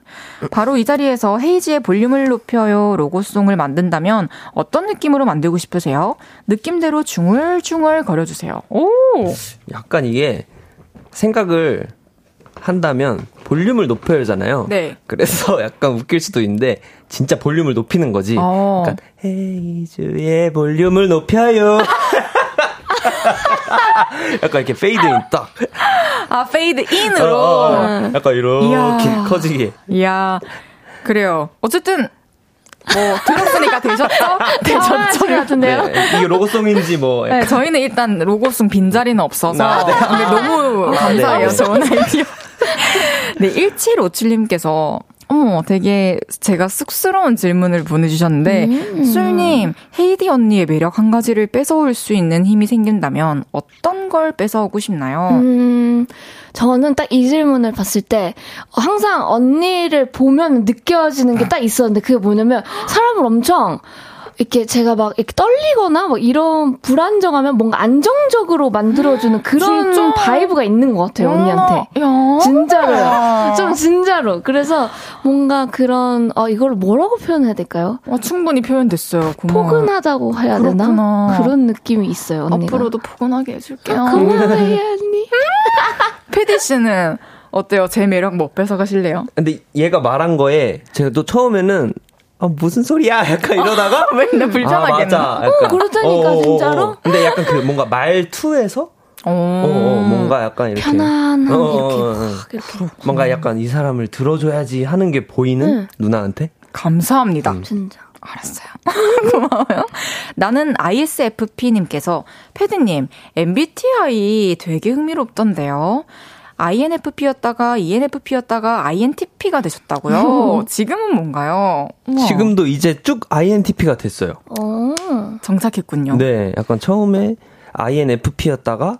바로 이 자리에서 헤이지의 볼륨을 높여요 로고송을 만든다면 어떤 느낌으로 만들고 싶으세요? 느낌대로 중얼중얼 거려주세요. 오! 약간 이게 생각을 한다면 볼륨을 높여야잖아요. 네. 그래서 약간 웃길 수도 있는데 진짜 볼륨을 높이는 거지. 어. 약간 헤이즈의 볼륨을 높여요. 약간 이렇게 페이드인 딱. 아, 페이드 인으로. 어, 어, 어. 약간 이렇게 이야. 커지게. 이야. 그래요. 어쨌든 뭐 들었으니까 되셨죠? 되셨죠? 같은데요? 네, 이게 로고송인지 뭐. 네, 저희는 일단 로고송 빈자리는 없어서 아, 네. 근데 너무 아, 감사해요. 네. 좋은 아이디어. 네, 1757님께서 어머, 되게 제가 쑥스러운 질문을 보내주셨는데, 음. 술님, 헤이디 언니의 매력 한 가지를 뺏어올 수 있는 힘이 생긴다면 어떤 걸 뺏어오고 싶나요? 음, 저는 딱 이 질문을 봤을 때 항상 언니를 보면 느껴지는 게 딱 있었는데 그게 뭐냐면 사람을 엄청 이렇게 제가 막 이렇게 떨리거나 막 이런 불안정하면 뭔가 안정적으로 만들어주는 그런 진짜? vibe가 있는 것 같아요, 언니한테. 야. 진짜로요. 좀 진짜로. 그래서 뭔가 그런, 어, 이걸 뭐라고 표현해야 될까요? 어, 충분히 표현됐어요. 고마워요. 포근하다고 해야 그렇구나. 되나? 그런 느낌이 있어요, 언니가. 앞으로도 포근하게 해줄게요. 아, 고마워요, 언니. 패디 씨는 어때요? 제 매력 뭐 뺏어가실래요? 근데 얘가 말한 거에 제가 또 처음에는 아, 무슨 소리야? 약간 이러다가 맨날 불편하겠네. 아, 맞아. 약간, 어, 그렇다니까 어, 어, 어, 진짜로. 근데 약간 그 뭔가 말투에서 어, 어, 뭔가 약간 이렇게 편안한 이렇게, 이렇게 뭔가 약간 이 사람을 들어줘야지 하는 게 보이는 응. 누나한테 감사합니다. 음. 진짜. 알았어요. 고마워요. 나는 ISFP님께서, 패드님, MBTI 되게 흥미롭던데요. INFP였다가 ENFP였다가 INTP가 되셨다고요? 지금은 뭔가요? 우와. 지금도 이제 쭉 INTP가 됐어요. 오, 정착했군요. 네, 약간 처음에 INFP였다가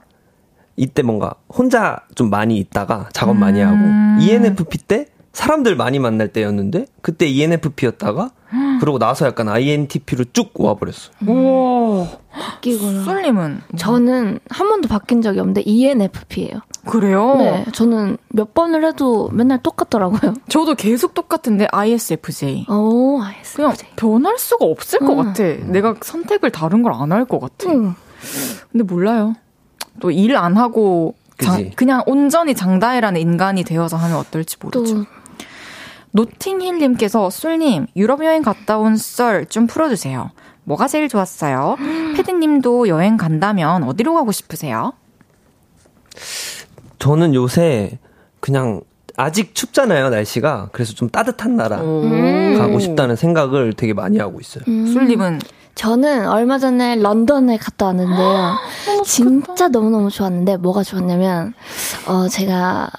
이때 뭔가 혼자 좀 많이 있다가 작업 음. 많이 하고 ENFP 때 사람들 많이 만날 때였는데 그때 ENFP였다가 그러고 나서 약간 INTP로 쭉 와버렸어. 오, 바뀌구나. 솔님은 저는 한 번도 바뀐 적이 없는데 ENFP예요. 그래요? 네, 저는 몇 번을 해도 맨날 똑같더라고요. 저도 계속 똑같은데 ISFJ. 오, ISFJ. 그냥 변할 수가 없을 것 음. 같아. 내가 선택을 다른 걸 안 할 것 같아. 음. 근데 몰라요. 또 일 안 하고 장, 그냥 온전히 장다혜라는 인간이 되어서 하면 어떨지 모르죠. 또. 노팅힐님께서 쏠님 유럽 여행 갔다 온 썰 좀 풀어주세요. 뭐가 제일 좋았어요? 패드님도 여행 간다면 어디로 가고 싶으세요? 저는 요새 그냥 아직 춥잖아요 날씨가 그래서 좀 따뜻한 나라 음. 가고 싶다는 생각을 되게 많이 하고 있어요. 음. 술님은 저는 얼마 전에 런던에 갔다 왔는데요. 진짜 너무너무 좋았는데 뭐가 좋았냐면 어 제가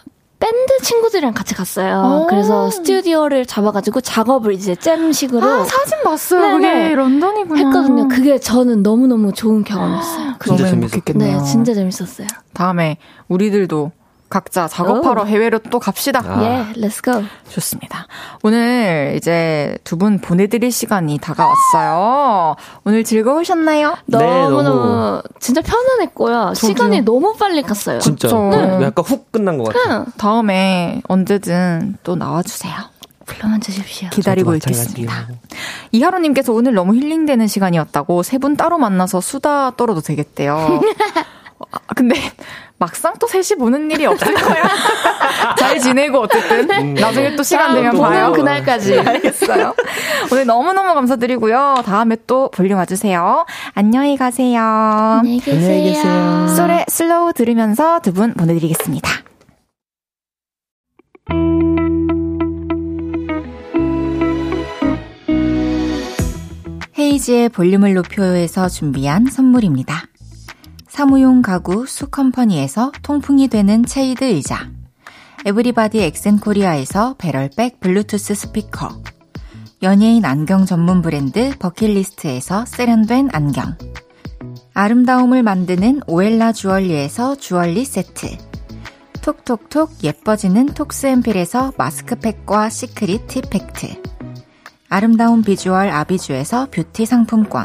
밴드 친구들이랑 같이 갔어요. 그래서 스튜디오를 잡아가지고 작업을 이제 잼식으로 아, 사진 봤어요. 네네. 그게 런던이구나. 했거든요. 그게 저는 너무너무 좋은 경험이었어요. 진짜 재밌었겠네요. 네, 진짜 재밌었어요. 다음에 우리들도 각자 작업하러 오. 해외로 또 갑시다. 아. 예, yeah, let's go. 좋습니다. 오늘 이제 두 분 보내드릴 시간이 다가왔어요. 오늘 즐거우셨나요? 네, 너무너무 너무. 진짜 편안했고요. 저도요. 시간이 너무 빨리 갔어요. 진짜. 네. 약간 훅 끝난 것 같아요. 네. 다음에 언제든 또 나와주세요. 불러만 주십시오. 기다리고 있겠습니다. 이하로님께서 오늘 너무 힐링되는 시간이었다고 세 분 따로 만나서 수다 떨어도 되겠대요. 아, 근데 막상 또 셋이 보는 일이 없을 거예요. 잘 지내고 어쨌든 음, 나중에 또 시간 되면 봐요. 그날까지. 알겠어요. 오늘 너무너무 감사드리고요. 다음에 또 볼륨 와주세요. 안녕히 가세요. 안녕히 계세요. 솔의 Slow 들으면서 두 분 보내드리겠습니다. 헤이즈의 볼륨을 높여요에서 준비한 선물입니다. 사무용 가구 수컴퍼니에서 통풍이 되는 체이드 의자 에브리바디 엑센코리아에서 배럴백 블루투스 스피커 연예인 안경 전문 브랜드 버킷리스트에서 세련된 안경 아름다움을 만드는 오엘라 주얼리에서 주얼리 세트 톡톡톡 예뻐지는 톡스앰필에서 마스크팩과 시크릿 팁팩트 아름다운 비주얼 아비주에서 뷰티 상품권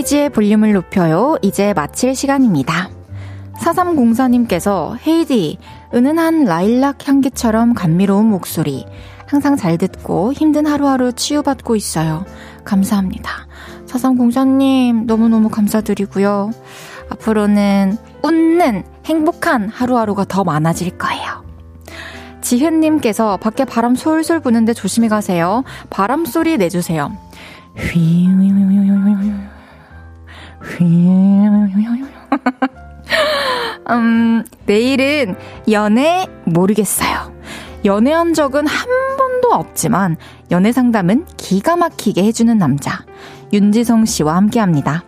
헤이지의 볼륨을 높여요. 이제 마칠 시간입니다. 4304님께서 헤이디, 은은한 라일락 향기처럼 감미로운 목소리. 항상 잘 듣고 힘든 하루하루 치유받고 있어요. 감사합니다. 4304님, 너무너무 감사드리고요. 앞으로는 웃는 행복한 하루하루가 더 많아질 거예요. 지현님께서 밖에 바람 솔솔 부는데 조심히 가세요. 바람 소리 내주세요. 휘 음, 내일은 연애 모르겠어요. 연애한 적은 한 번도 없지만 연애 상담은 기가 막히게 해주는 남자 윤지성 씨와 함께합니다.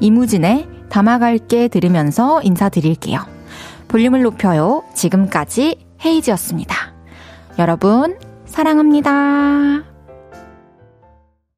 이무진의 담아갈게 들으면서 인사드릴게요. 볼륨을 높여요. 지금까지 헤이지였습니다. 여러분 사랑합니다.